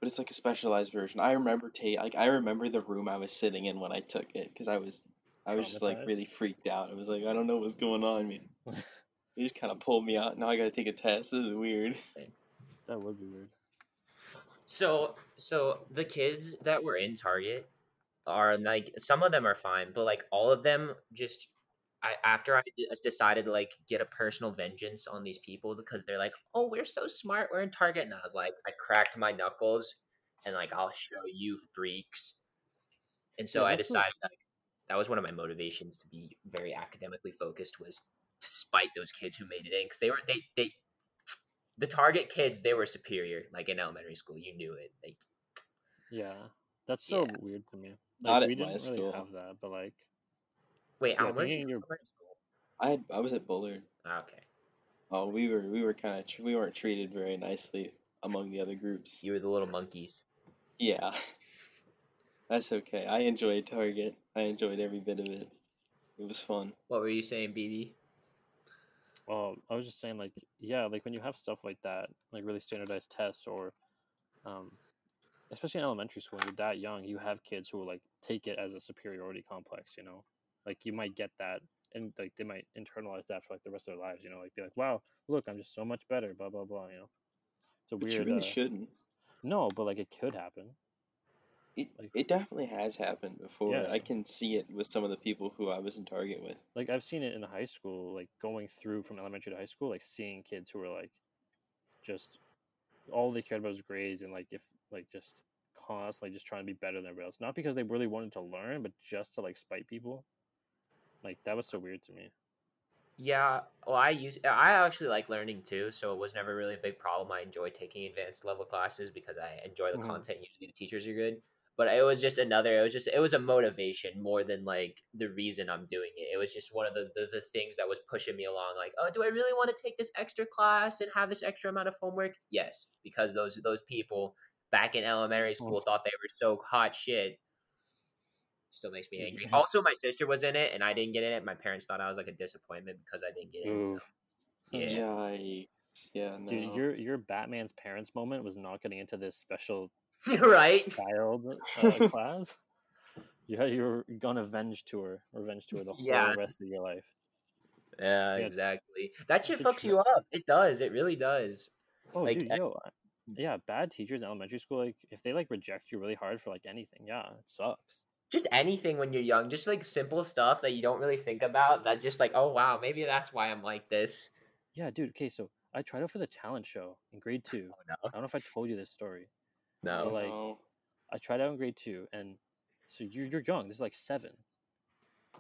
Speaker 3: But it's like a specialized version. I remember ta- like I remember the room I was sitting in when I took it because I was I was just like really freaked out. I was like, I don't know what's going on, man. They just kind of pulled me out. Now I gotta take a test. This is weird.
Speaker 2: That would be weird.
Speaker 1: So so the kids that were in Target are like some of them are fine, but like all of them just I after I decided to like get a personal vengeance on these people because they're like, "Oh, we're so smart. We're in Target." And I was like, I cracked my knuckles and like, "I'll show you freaks." And so
Speaker 2: Yeah,
Speaker 1: I
Speaker 2: that's cool.
Speaker 1: decided like that was one of my motivations to be very academically focused was to spite those kids who made it in because they were they they the Target kids they were superior like in elementary school. You knew it. Like
Speaker 2: Yeah, that's so
Speaker 1: Yeah.
Speaker 2: weird to me. Like
Speaker 3: Not at
Speaker 2: we
Speaker 3: my
Speaker 2: didn't really
Speaker 3: school.
Speaker 2: have that, but like
Speaker 1: Wait,
Speaker 2: Yeah, I
Speaker 1: Alan, where'd you
Speaker 2: you're-
Speaker 1: go to school?
Speaker 3: I had, I was at Bullard.
Speaker 1: Ah, okay,
Speaker 3: Oh, we were we were kind of tr- we weren't treated very nicely among the other groups.
Speaker 1: you were the little monkeys.
Speaker 3: Yeah, that's okay. I enjoy Target. I enjoyed every bit of it. It was fun.
Speaker 1: What were you saying, BB?
Speaker 2: Well, I was just saying, like, yeah, like when you have stuff like that, like really standardized tests, or, um, especially in elementary school, when you're that young, you have kids who will like take it as a superiority complex. You know, like you might get that, and like they might internalize that for like the rest of their lives. You know, like be like, wow, look, I'm just so much better. Blah blah blah. You know, it's a
Speaker 3: But
Speaker 2: weird.
Speaker 3: you really
Speaker 2: uh,
Speaker 3: shouldn't.
Speaker 2: no, but like it could happen.
Speaker 3: It,
Speaker 2: like-
Speaker 3: it definitely has happened before.
Speaker 2: Yeah.
Speaker 3: I can see it with some of the people who I was in Target with.
Speaker 2: like I've seen it in high school, like going through from elementary to high school, like seeing kids who were like just all they cared about was grades and like if like just constantly just trying to be better than everybody else. Not because they really wanted to learn, but just to like spite people. Like that was so weird to me.
Speaker 1: Yeah, well, I use I actually like learning too, so it was never really a big problem. I enjoy taking advanced level classes because I enjoy the
Speaker 2: Mhm.
Speaker 1: content. Usually, the teachers are good, but it was just another. It was just it was a motivation more than like the reason I'm doing it. It was just one of the the, the things that was pushing me along. Like, oh, do I really want to take this extra class and have this extra amount of homework? Yes, because those those people back in elementary school thought they were so hot shit. Still makes me angry. Also, my sister was in it, and I didn't get in it. My parents thought I was like a disappointment because I didn't get in. So,
Speaker 2: Oof.
Speaker 1: yeah.
Speaker 3: Yikes. Yeah, no.
Speaker 2: Dude, your your Batman's parents moment was not getting into this special
Speaker 1: right?
Speaker 2: child uh, class. Yeah, you were on a revenge tour, revenge tour the whole
Speaker 1: Yeah.
Speaker 2: rest of your life.
Speaker 1: Yeah,
Speaker 2: Yeah.
Speaker 1: exactly. That shit fucks you up. It does. It really does.
Speaker 2: Oh,
Speaker 1: Like,
Speaker 2: dude, yo, yeah, bad teachers in elementary school, like if they like reject you really hard for like anything, yeah, it sucks.
Speaker 1: Just anything when you're young, just like simple stuff that you don't really think about. That just like, oh wow, maybe that's why I'm like this.
Speaker 2: Yeah, dude. Okay, so I tried out for the talent show in grade two.
Speaker 1: Oh no,
Speaker 2: I don't know if I told you this story.
Speaker 1: No.
Speaker 2: But, like,
Speaker 3: No.
Speaker 2: I tried out in grade two, and so you're you're young. This is like seven,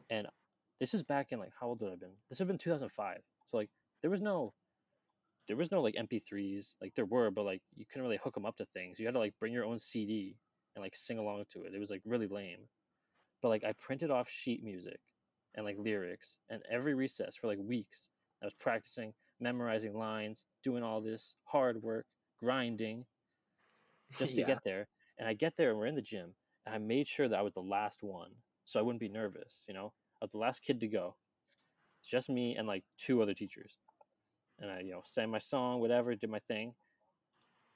Speaker 2: and this is back in like how old would I have been? This would have been 2005. So like there was no, there was no like MP3s. Like there were, but like you couldn't really hook them up to things. You had to like bring your own CD and like sing along to it. It was like really lame. But like I printed off sheet music and like lyrics. And every recess for like weeks, I was practicing, memorizing lines, doing all this hard work, grinding just to
Speaker 1: Yeah.
Speaker 2: get there. And I get there and we're in the gym, and I made sure that I was the last one, so I wouldn't be nervous. You know, I was the last kid to go. It's just me and like two other teachers, and I you know sang my song, whatever, did my thing,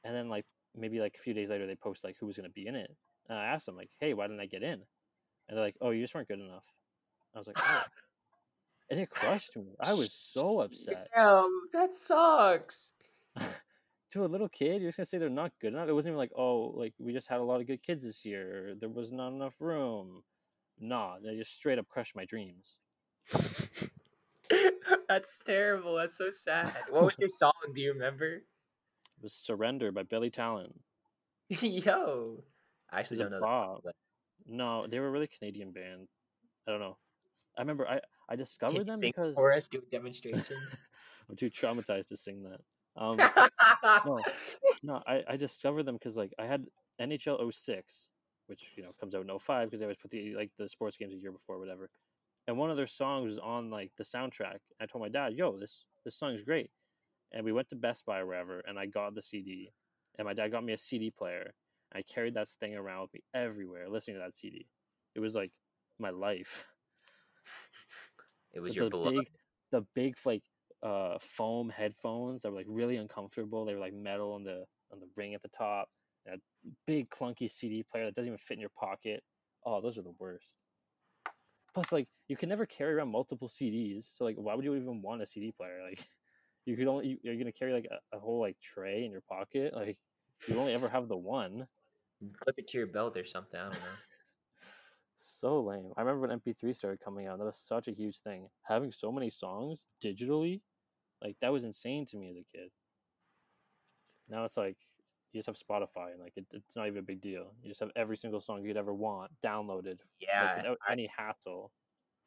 Speaker 2: and then like maybe like a few days later they post like who was gonna be in it, and I asked them like, hey, why didn't I get in? And they're like, oh, you just weren't good enough. I was like, oh. and it crushed me. I was so upset.
Speaker 1: Damn, that sucks.
Speaker 2: to a little kid, you're just gonna say they're not good enough. It wasn't even like, oh, like we just had a lot of good kids this year. There was not enough room. Nah, they just straight up crushed my dreams.
Speaker 1: That's terrible. That's so sad. What was your song? Do you remember?
Speaker 2: It was "Surrender" by Billy Talent.
Speaker 1: Yo, I actually don't know. That song, but
Speaker 2: No, they were a really Canadian band. I don't know. I remember I I discovered them because
Speaker 1: for us? Do a demonstration.
Speaker 2: I'm too traumatized to sing that. Um, no, no, I, I discovered them because like I had NHL 06, which you know comes out in 05 because they always put the like the sports games a year before, whatever. And one of their songs was on like the soundtrack. I told my dad, "Yo, this this song's great." And we went to Best Buy or wherever, and I got the CD. And my dad got me a CD player. I carried that thing around with me everywhere, listening to that CD. It was like my life.
Speaker 1: it was
Speaker 2: With
Speaker 1: your
Speaker 2: the
Speaker 1: beloved.
Speaker 2: big, the big like uh foam headphones that were like really uncomfortable. They were like metal on the on the ring at the top. and A big clunky CD player that doesn't even fit in your pocket. Oh, those are the worst. Plus, like you can never carry around multiple CDs. So like, why would you even want a CD player? Like, you could only you, you're gonna carry like a, a whole like tray in your pocket. Like, you only ever have the one.
Speaker 1: Clip it to your belt or something. I don't know.
Speaker 2: So lame. I remember when MP3 started coming out. That was such a huge thing. Having so many songs digitally, like that was insane to me as a kid. Now it's like you just have Spotify and like it, it's not even a big deal. You just have every single song you'd ever want downloaded,
Speaker 1: Yeah,
Speaker 2: like, without
Speaker 1: I-
Speaker 2: any hassle.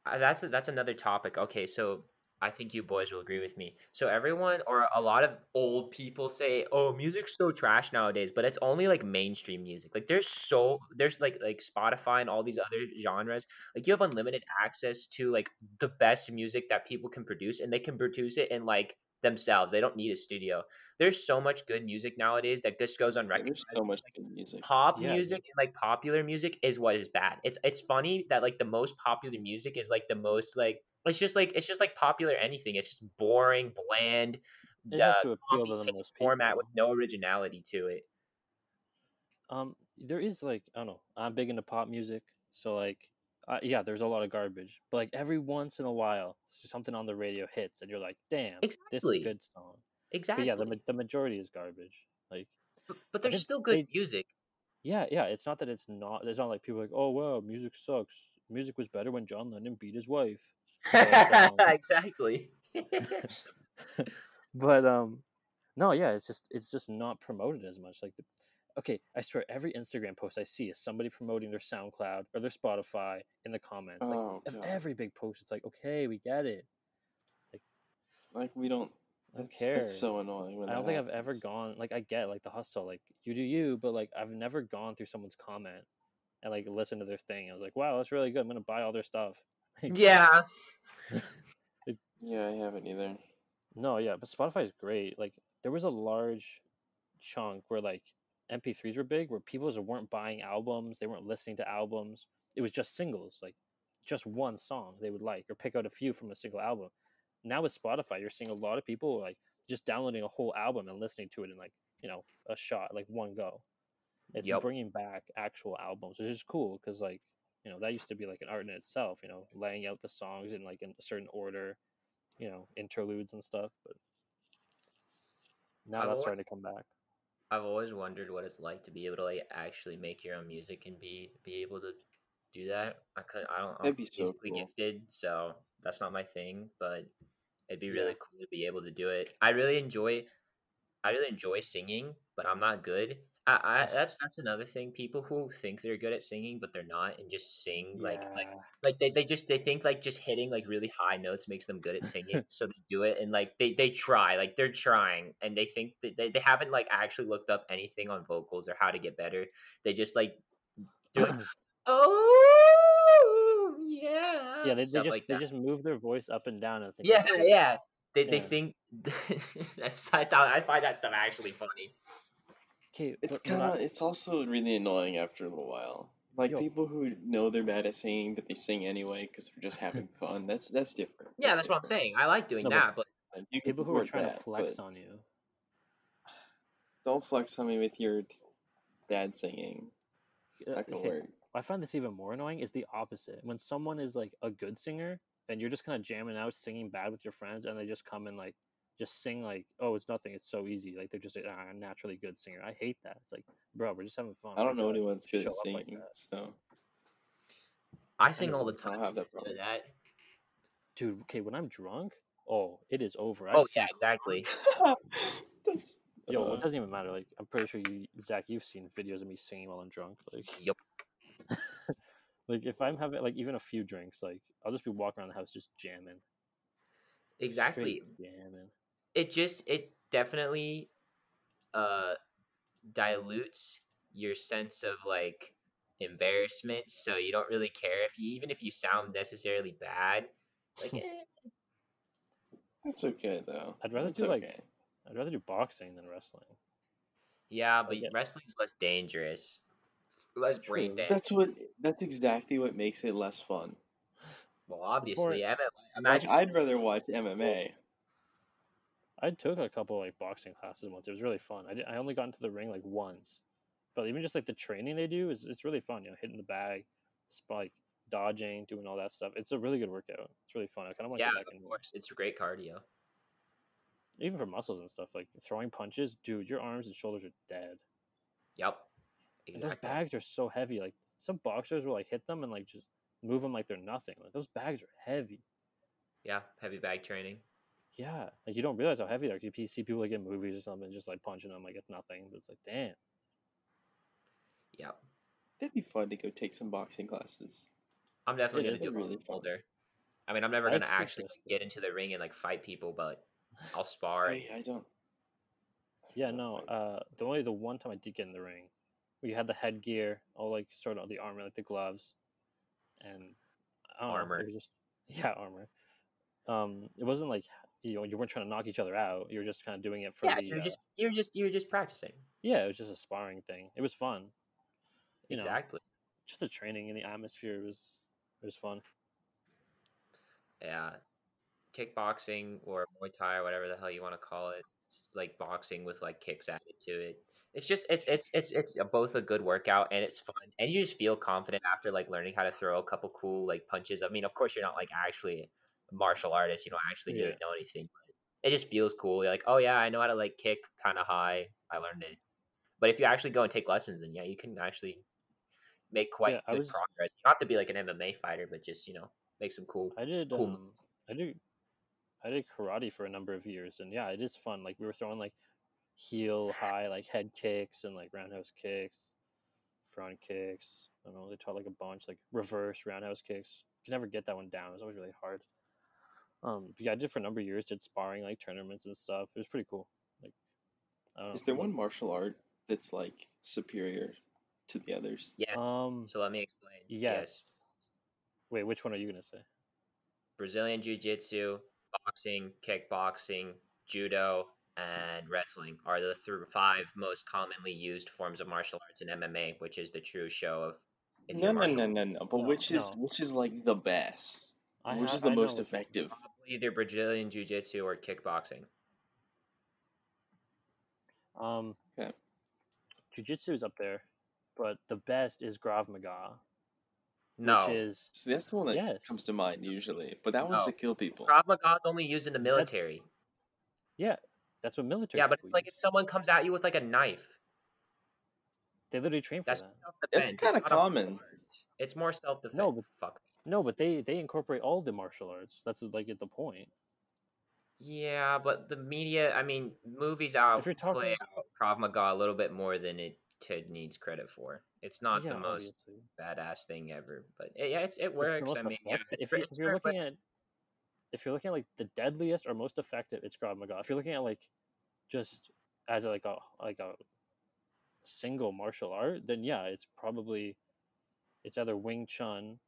Speaker 1: Uh, that's that's another topic. Okay, so I think you boys will agree with me. So everyone or a lot of old people say, "Oh, music's so trash nowadays," but it's only like mainstream music. Like there's so there's like like Spotify and all these other genres. Like you have unlimited access to like the best music that people can produce and they can produce it in like themselves. They don't need a studio. There's so much good music nowadays that just goes
Speaker 3: Yeah,
Speaker 1: unrecognized.
Speaker 3: there's so much good music.
Speaker 1: pop
Speaker 2: Yeah,
Speaker 1: music and like popular music is what is bad. It's it's funny that like the most popular music is like the most like it's just like it's just like popular anything. It's just boring, bland,
Speaker 2: It has
Speaker 1: uh,
Speaker 2: to appeal to the
Speaker 1: copy-paste
Speaker 2: most people.
Speaker 1: format with no originality to it.
Speaker 2: Um, there is like I don't know. I'm big into pop music, so like, uh, yeah, there's a lot of garbage. But like every once in a while, something on the radio hits, and you're like, damn, this is a good song.
Speaker 1: Exactly.
Speaker 2: But yeah, the the majority is garbage. Like.
Speaker 1: but, but there's still good
Speaker 2: they-
Speaker 1: music.
Speaker 2: Yeah, yeah. It's not that it's not. It's not like people like, oh wow, music sucks. Music was better when John Lennon beat his wife. But, um,
Speaker 1: exactly.
Speaker 2: but um, no, yeah. It's just it's just not promoted as much. Like, the, okay, I swear every Instagram post I see is somebody promoting their SoundCloud or their Spotify in the comments. Like
Speaker 3: Oh,
Speaker 2: of every big post, it's like, okay, we get it.
Speaker 3: Like, Like we don't.
Speaker 2: I don't
Speaker 3: That's,
Speaker 2: care.
Speaker 3: that's so annoying. When
Speaker 2: I don't
Speaker 3: that
Speaker 2: think I've ever gone like I get like the hustle, like you do you, but like I've never gone through someone's comment and like listened to their thing. I was like, wow, that's really good. I'm gonna buy all their stuff. Like,
Speaker 1: yeah.
Speaker 3: Yeah, I haven't either.
Speaker 2: No, yeah, but Spotify is great. Like there was a large chunk where like MP3s were big, where people just weren't buying albums, they weren't listening to albums. It was just singles, like just one song they would like, or pick out a few from a single album. Now with Spotify, you're seeing a lot of people like just downloading a whole album and listening to it in like you know a shot, like one go. It's
Speaker 1: Yep.
Speaker 2: bringing back actual albums, which is cool because like you know that used to be like an art in itself. You know, laying out the songs in like in a certain order, you know, interludes and stuff. But now
Speaker 1: I've
Speaker 2: that's
Speaker 1: always-
Speaker 2: starting to come back.
Speaker 1: I've always wondered what it's like to be able to like actually make your own music and be be able to do that. I could I don't I'm
Speaker 3: That'd be so cool.
Speaker 1: gifted, so that's not my thing, but it'd be
Speaker 3: Yeah.
Speaker 1: really cool to be able to do it. I really enjoy I really enjoy singing, but I'm not good. I, I that's that's another thing. People who think they're good at singing but they're not and just sing like like like they, they just they think like just hitting like really high notes makes them good at singing so they do it and like they, they try like they're trying and they think that they, they haven't like actually looked up anything on vocals or how to get better they just like doing oh yeah
Speaker 2: Yeah, they, they just
Speaker 1: like
Speaker 2: they just move their voice up and down and think
Speaker 1: yeah,
Speaker 2: it's cool.
Speaker 1: yeah. They they think that's I thought I find that stuff actually funny.
Speaker 2: Okay,
Speaker 3: It's kind
Speaker 2: I-
Speaker 3: of it's also really annoying after a little while. Like
Speaker 2: Yo.
Speaker 3: people who know they're bad at singing, but they sing anyway because they're just having fun. That's that's different.
Speaker 1: Yeah, that's what I'm saying. I like doing
Speaker 2: No,
Speaker 1: that, but
Speaker 3: Like, you can
Speaker 2: people who are trying
Speaker 3: that,
Speaker 2: to flex on you.
Speaker 3: Don't flex on me with your t- bad singing. It's
Speaker 2: Uh,
Speaker 3: not gonna
Speaker 2: okay.
Speaker 3: work.
Speaker 2: I find this even more annoying is the opposite. When someone is like a good singer and you're just kind of jamming out, singing bad with your friends, and they just come and like just sing like, "Oh, it's nothing. It's so easy." Like they're just like, ah, a naturally good singer. I hate that. It's like, bro, we're just having fun.
Speaker 3: I don't know
Speaker 2: gotta
Speaker 3: anyone's good at
Speaker 2: up like
Speaker 3: singing, so
Speaker 1: I sing all the time.
Speaker 3: I have that
Speaker 1: because of
Speaker 3: problem.
Speaker 1: that.
Speaker 2: dude. Okay, when I'm drunk, oh, it is over. I
Speaker 1: Oh
Speaker 2: sing
Speaker 1: yeah, exactly.
Speaker 3: that's
Speaker 2: Yo,
Speaker 3: uh,
Speaker 2: it doesn't even matter. Like, I'm pretty sure you, Zach, you've seen videos of me singing while I'm drunk. Like,
Speaker 1: Yup.
Speaker 2: Like if I'm having like even a few drinks, like I'll just be walking around the house just jamming.
Speaker 1: Exactly.
Speaker 2: Straight jamming.
Speaker 1: It just it definitely uh dilutes your sense of like embarrassment so you don't really care if you even if you sound necessarily bad like eh,
Speaker 3: that's okay though.
Speaker 2: I'd rather
Speaker 3: That's
Speaker 2: do, like. I'd rather do boxing than wrestling.
Speaker 1: yeah but
Speaker 2: get-
Speaker 1: wrestling's less dangerous less brain
Speaker 2: True.
Speaker 1: damage
Speaker 3: That's what. That's exactly what makes it less fun.
Speaker 1: well
Speaker 2: more-
Speaker 1: obviously MMA,
Speaker 3: Like
Speaker 1: imagine
Speaker 3: I'd rather watch MMA.
Speaker 2: I took a couple like boxing classes once. It was really fun. I, did, I only got into the ring like once, but even just like the training they do is it's really fun. You know, hitting the bag, spike, dodging, doing all that stuff. It's a really good workout. It's really fun. I kind of want to
Speaker 1: yeah
Speaker 2: get back
Speaker 1: of
Speaker 2: into it.
Speaker 1: course it's great cardio
Speaker 2: even for muscles and stuff. Like throwing punches, dude, your arms and shoulders are dead.
Speaker 1: yep
Speaker 2: And those bags are so heavy. Like some boxers will like hit them and like just move them like they're nothing. Like those bags are heavy.
Speaker 1: yeah heavy bag training
Speaker 2: Yeah, like you don't realize how heavy they are. You see people like in movies or something, just like punching them like it's nothing. But it's like, damn.
Speaker 1: yep
Speaker 3: That'd be fun to go take some boxing classes.
Speaker 1: i'm definitely
Speaker 2: It
Speaker 1: gonna do it
Speaker 3: really
Speaker 1: when I'm older i mean i'm never
Speaker 2: I'd
Speaker 1: gonna
Speaker 2: skip
Speaker 1: actually like, get into the ring and like fight people but i'll spar
Speaker 3: I, I don't. I
Speaker 2: Yeah,
Speaker 3: don't
Speaker 2: no.
Speaker 3: like-
Speaker 2: Uh, the only the one time I did get in the ring, we had the headgear, all like sort of the armor, like the gloves, and I don't know,
Speaker 1: Armor.
Speaker 2: it was just yeah, armor. Um, it wasn't like you know you weren't trying to knock each other out. You were just kind of doing it for
Speaker 1: yeah
Speaker 2: the
Speaker 1: you're
Speaker 2: uh,
Speaker 1: just you're just you're just practicing
Speaker 2: yeah. It was just a sparring thing. It was fun. You know,
Speaker 1: exactly
Speaker 2: just the training and the atmosphere was it was fun.
Speaker 1: yeah kickboxing or muay thai or whatever the hell you want to call it it's like boxing with like kicks added to it it's just it's it's it's it's both a good workout and it's fun and you just feel confident after like learning how to throw a couple cool like punches i mean of course you're not like actually a martial artist you don't actually
Speaker 2: Yeah.
Speaker 1: know anything but it just feels cool you're like oh yeah i know how to like kick kind of high i learned it but if you actually go and take lessons then yeah you can actually make quite
Speaker 2: Yeah,
Speaker 1: good
Speaker 2: was-
Speaker 1: progress you don't have to be like an mma fighter but just you know make some cool
Speaker 2: I did
Speaker 1: Cool.
Speaker 2: um I did I did karate for a number of years and yeah, it is fun. Like we were throwing like heel high like head kicks and like roundhouse kicks, front kicks. I don't know, they taught like a bunch, like reverse roundhouse kicks. You can never get that one down. It was always really hard. Um but yeah, I did for a number of years, did sparring like tournaments and stuff. It was pretty cool. Like I don't know.
Speaker 3: Is there one martial art that's like superior to the others?
Speaker 1: yes
Speaker 2: um
Speaker 1: So let me explain.
Speaker 2: yes.
Speaker 1: Yes.
Speaker 2: wait, which one are you gonna say?
Speaker 1: Brazilian Jiu Jitsu, boxing, kickboxing, judo, and wrestling are the th- five most commonly used forms of martial arts in MMA, which is the true show of. if
Speaker 3: No,
Speaker 1: you're
Speaker 3: no, no, no, no. But
Speaker 2: No,
Speaker 3: which is
Speaker 2: no.
Speaker 3: which is like the best?
Speaker 2: I
Speaker 3: which
Speaker 2: ha-
Speaker 3: is the
Speaker 2: I
Speaker 3: most effective?
Speaker 1: Probably Either Brazilian Jiu Jitsu or kickboxing.
Speaker 2: Um,
Speaker 3: Okay.
Speaker 2: Jiu-Jitsu is up there, but the best is Krav Maga,
Speaker 1: No.
Speaker 2: which is
Speaker 3: See, that's the one that
Speaker 2: Yes.
Speaker 3: comes to mind usually. But that one's
Speaker 1: No.
Speaker 3: to kill people.
Speaker 1: Krav Maga is only used in the military.
Speaker 2: yeah, that's what military.
Speaker 1: Yeah, but
Speaker 2: people
Speaker 1: it's like
Speaker 2: use.
Speaker 1: if someone comes at you with like a knife,
Speaker 2: they literally train for
Speaker 1: that's
Speaker 2: that.
Speaker 1: self defense.
Speaker 3: kinda common.
Speaker 1: It's more self defense.
Speaker 2: No, but-
Speaker 1: Fuck.
Speaker 2: No, but they they incorporate all the martial arts. That's like at the point.
Speaker 1: Yeah, but the media, I mean, movies out
Speaker 2: If you're talking-
Speaker 1: play out Krav Maga a little bit more than it Ted needs credit for. It's not
Speaker 2: yeah,
Speaker 1: the most
Speaker 2: obviously.
Speaker 1: badass thing ever, but it, yeah, it's, it works. I mean, yeah,
Speaker 2: effective- if, you, if you're looking
Speaker 1: like-
Speaker 2: at if you're looking at like the deadliest or most effective, it's Krav Maga. If you're looking at like just as like a like a single martial art, then yeah, it's probably it's either Wing Chun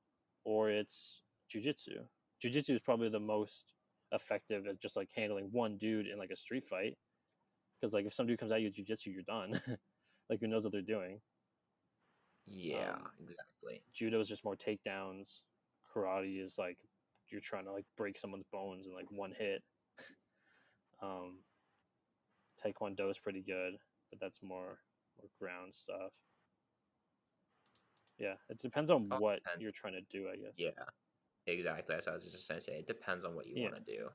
Speaker 2: or it's jujitsu. Jujitsu is probably the most effective at just like handling one dude in like a street fight. Because like if some dude comes at you with jujitsu, you're done. like who knows what they're doing.
Speaker 1: Yeah,
Speaker 2: Um,
Speaker 1: exactly.
Speaker 2: Judo is just more takedowns. Karate is like you're trying to like break someone's bones in like one hit. Um, Taekwondo is pretty good, but that's more more ground stuff. Yeah, it depends on
Speaker 1: All
Speaker 2: what
Speaker 1: depends.
Speaker 2: you're trying to do, I guess.
Speaker 1: Yeah, exactly. That's what I was just gonna say. It depends on what you
Speaker 2: Yeah.
Speaker 1: want to do.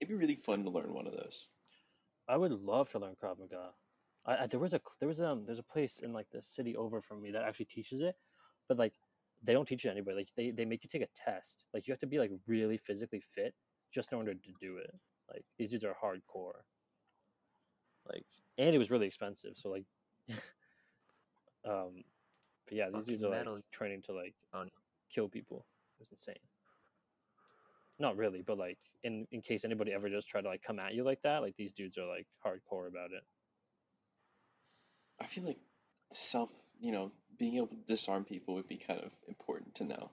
Speaker 3: It'd be really fun to learn one of those.
Speaker 2: I would love to learn Krav Maga. I, I there was a there was um there's a place in like the city over from me that actually teaches it, but like they don't teach it anybody. Like they, they make you take a test. Like you have to be like really physically fit just in order to do it. Like these dudes are hardcore. Like and it was really expensive. So like, um, but yeah, these dudes are
Speaker 1: Fucking
Speaker 2: like training to like
Speaker 1: Oh,
Speaker 2: kill people. It was insane. Not really, but like in in case anybody ever does try to like come at you like that, like these dudes are like hardcore about it.
Speaker 3: I feel like self, you know, being able to disarm people would be kind of important to know.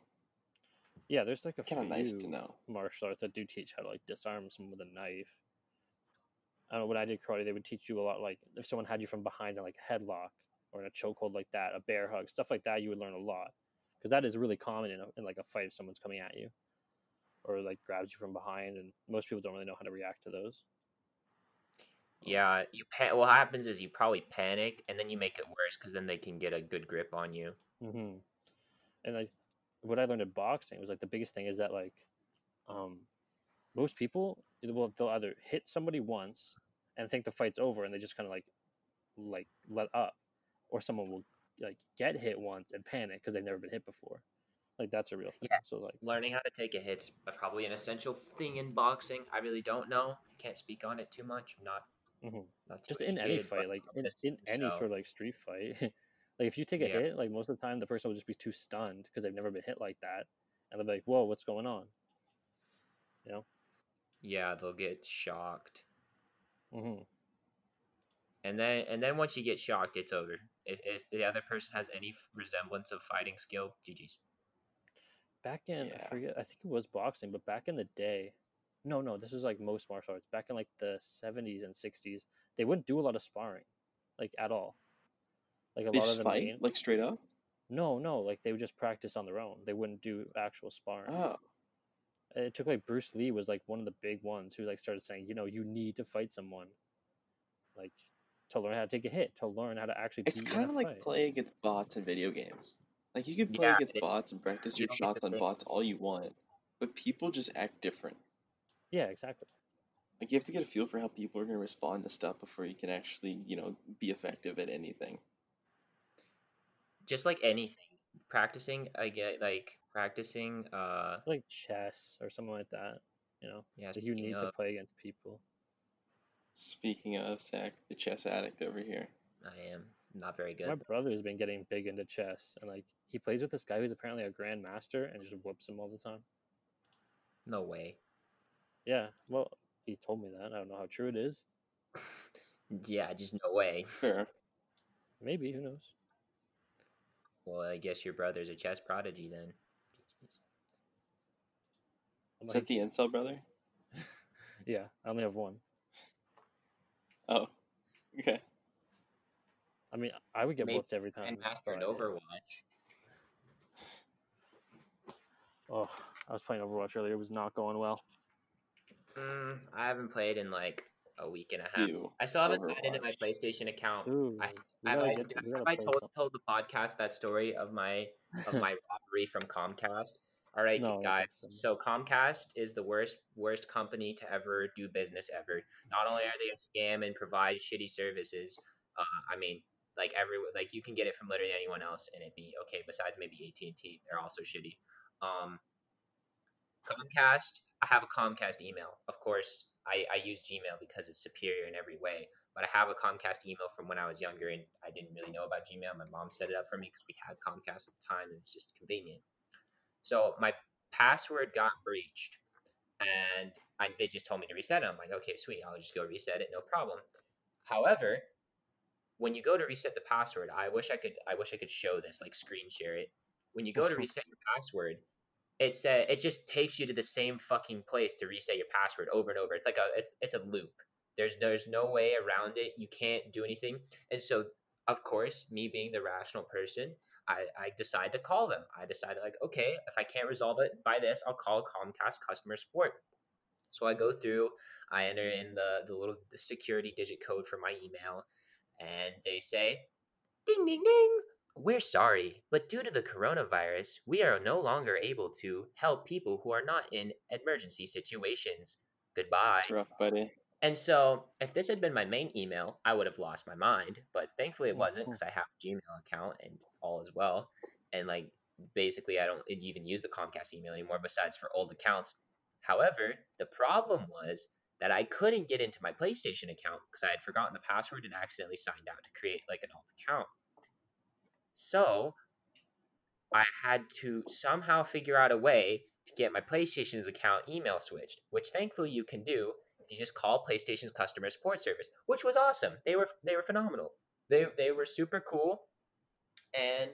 Speaker 2: Yeah, there's like a
Speaker 3: Kind of nice to know.
Speaker 2: martial arts that do teach how to like disarm someone with a knife. I don't know when I did karate, they would teach you a lot. Like if someone had you from behind in like a headlock or in a chokehold like that, a bear hug, stuff like that, you would learn a lot because that is really common in, a, in like a fight if someone's coming at you or like grabs you from behind, and most people don't really know how to react to those.
Speaker 1: Yeah, you pan- what happens is you probably panic and then you make it worse because then they can get a good grip on you.
Speaker 2: hmm And like what I learned in boxing was like the biggest thing is that like um most people will they'll either hit somebody once and think the fight's over and they just kind of like like let up or someone will like get hit once and panic because they've never been hit before like that's a real thing
Speaker 1: Yeah.
Speaker 2: so like
Speaker 1: Learning how to take a hit is probably an essential thing in boxing. I really don't know. Can't speak on it too much. I'm not
Speaker 2: Mhm.
Speaker 1: not
Speaker 2: just in any
Speaker 1: but
Speaker 2: fight like in, in any
Speaker 1: so-
Speaker 2: sort of like street fight like if you take a
Speaker 1: Yeah.
Speaker 2: hit like most of the time the person will just be too stunned because they've never been hit like that and they'll be like whoa what's going on You know?
Speaker 1: yeah, they'll get shocked.
Speaker 2: hmm
Speaker 1: And then and then once you get shocked, it's over. If, if the other person has any resemblance of fighting skill, GG's.
Speaker 2: back in I forget I think it was boxing, but back in the day, no, no, this was like most martial arts. Back in like the seventies and sixties, they wouldn't do a lot of sparring, like at all. Like a
Speaker 3: They
Speaker 2: lot
Speaker 3: just
Speaker 2: of the
Speaker 3: fight,
Speaker 2: main,
Speaker 3: like straight up.
Speaker 2: no, no, like they would just practice on their own. They wouldn't do actual sparring.
Speaker 3: Oh,
Speaker 2: It took like Bruce Lee was like one of the big ones who like started saying, you know, you need to fight someone, like to learn how to take a hit, to learn how to actually.
Speaker 3: it's kind of like
Speaker 2: fight.
Speaker 3: playing against bots in video games. Like you can play
Speaker 1: Yeah,
Speaker 3: against
Speaker 1: it-
Speaker 3: bots and practice your shots on bots all you want, but people just act different.
Speaker 2: Yeah, exactly.
Speaker 3: Like you have to get a feel for how people are going to respond to stuff before you can actually, you know, be effective at anything.
Speaker 1: Just like anything, practicing, I get like practicing. Uh,
Speaker 2: Like chess or something like that. You know,
Speaker 1: yeah,
Speaker 2: you
Speaker 1: speaking
Speaker 2: need to play against people.
Speaker 3: Speaking of Zach, the chess addict over here.
Speaker 1: I am not very good.
Speaker 2: My brother's been getting big into chess, and like he plays with this guy who's apparently a grandmaster and just whoops him all the time.
Speaker 1: No way.
Speaker 2: Yeah, well, he told me that. I don't know how true it is.
Speaker 1: yeah, just no way.
Speaker 3: Fair.
Speaker 2: Maybe who knows?
Speaker 1: Well, I guess your brother's a chess prodigy then. Jeez.
Speaker 2: I'm
Speaker 3: Is that the
Speaker 2: like,
Speaker 3: incel brother?
Speaker 2: yeah, I only have one.
Speaker 3: Oh, okay.
Speaker 2: I mean, I would get
Speaker 1: Maybe
Speaker 2: whooped every time.
Speaker 1: Grandmaster in
Speaker 2: but-
Speaker 1: Overwatch.
Speaker 2: Oh, I was playing Overwatch earlier. It was not going well.
Speaker 1: Mm, I haven't played in like a week and a half.
Speaker 3: You.
Speaker 1: I still haven't signed into my PlayStation account.
Speaker 2: Ooh,
Speaker 1: I-
Speaker 2: we
Speaker 1: Have I,
Speaker 2: to-
Speaker 1: have I told, told the podcast that story of my of my robbery from Comcast? All right,
Speaker 2: No,
Speaker 1: guys. So Comcast is the worst worst company to ever do business ever. Not only are they a scam and provide shitty services, uh, I mean, like every like you can get it from literally anyone else and it'd be okay. Besides maybe AT and T, they're also shitty. Um, Comcast, I have a Comcast email. Of course, I, I use Gmail because it's superior in every way. But I have a Comcast email from when I was younger and I didn't really know about Gmail. My mom set it up for me because we had Comcast at the time and it was just convenient. So my password got breached and I, they just told me to reset it. I'm like, okay, sweet. I'll just go reset it. No problem. However, when you go to reset the password, I wish I could I wish I could show this, like screen share it. When you go to reset your password, it said it just takes you to the same fucking place to reset your password over and over. It's like a it's it's a loop. There's there's no way around it. You can't do anything. And so of course, me being the rational person, I, I decide to call them. I decide like, okay, if I can't resolve it by this, I'll call Comcast customer support. So I go through, I enter in the, the little security digit code for my email, and they say, ding ding ding, we're sorry, but due to the coronavirus, we are no longer able to help people who are not in emergency situations. Goodbye.
Speaker 3: It's rough, buddy.
Speaker 1: And so, if this had been my main email, I would have lost my mind. But thankfully, it wasn't mm-hmm. because I have a Gmail account and all as well. And like, basically, I don't even use the Comcast email anymore, besides for old accounts. However, the problem was that I couldn't get into my PlayStation account because I had forgotten the password and accidentally signed out to create like an alt account. So, I had to somehow figure out a way to get my PlayStation's account email switched, which thankfully you can do if you just call PlayStation's customer support service, which was awesome. They were they were phenomenal. They they were super cool, and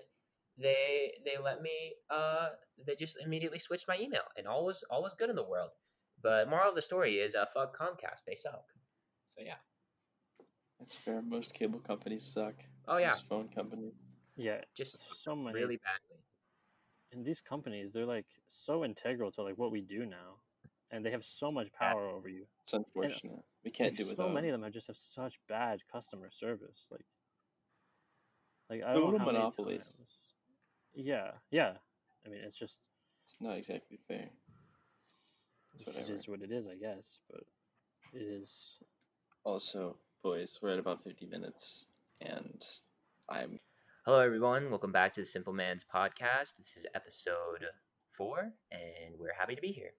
Speaker 1: they they let me uh they just immediately switched my email, and all was all was good in the world. But moral of the story is uh fuck Comcast, they suck. So yeah.
Speaker 3: That's fair. Most cable companies suck.
Speaker 1: Oh yeah.
Speaker 3: Most phone companies.
Speaker 2: Yeah,
Speaker 1: just
Speaker 2: so many.
Speaker 1: really badly.
Speaker 2: And these companies, they're like so integral to like what we do now and they have so much power yeah. over you.
Speaker 3: It's unfortunate. And, we can't like, do it.
Speaker 2: So many of them have just have such bad customer service. Like, like I don't know how monopolies. Yeah, yeah. I mean, it's just.
Speaker 3: It's not exactly fair.
Speaker 2: It is what it is, I guess, but it is.
Speaker 3: Also, boys, we're at about fifty minutes, and I'm.
Speaker 1: Hello, everyone. Welcome back to the Simple Man's podcast. This is episode four, and we're happy to be here.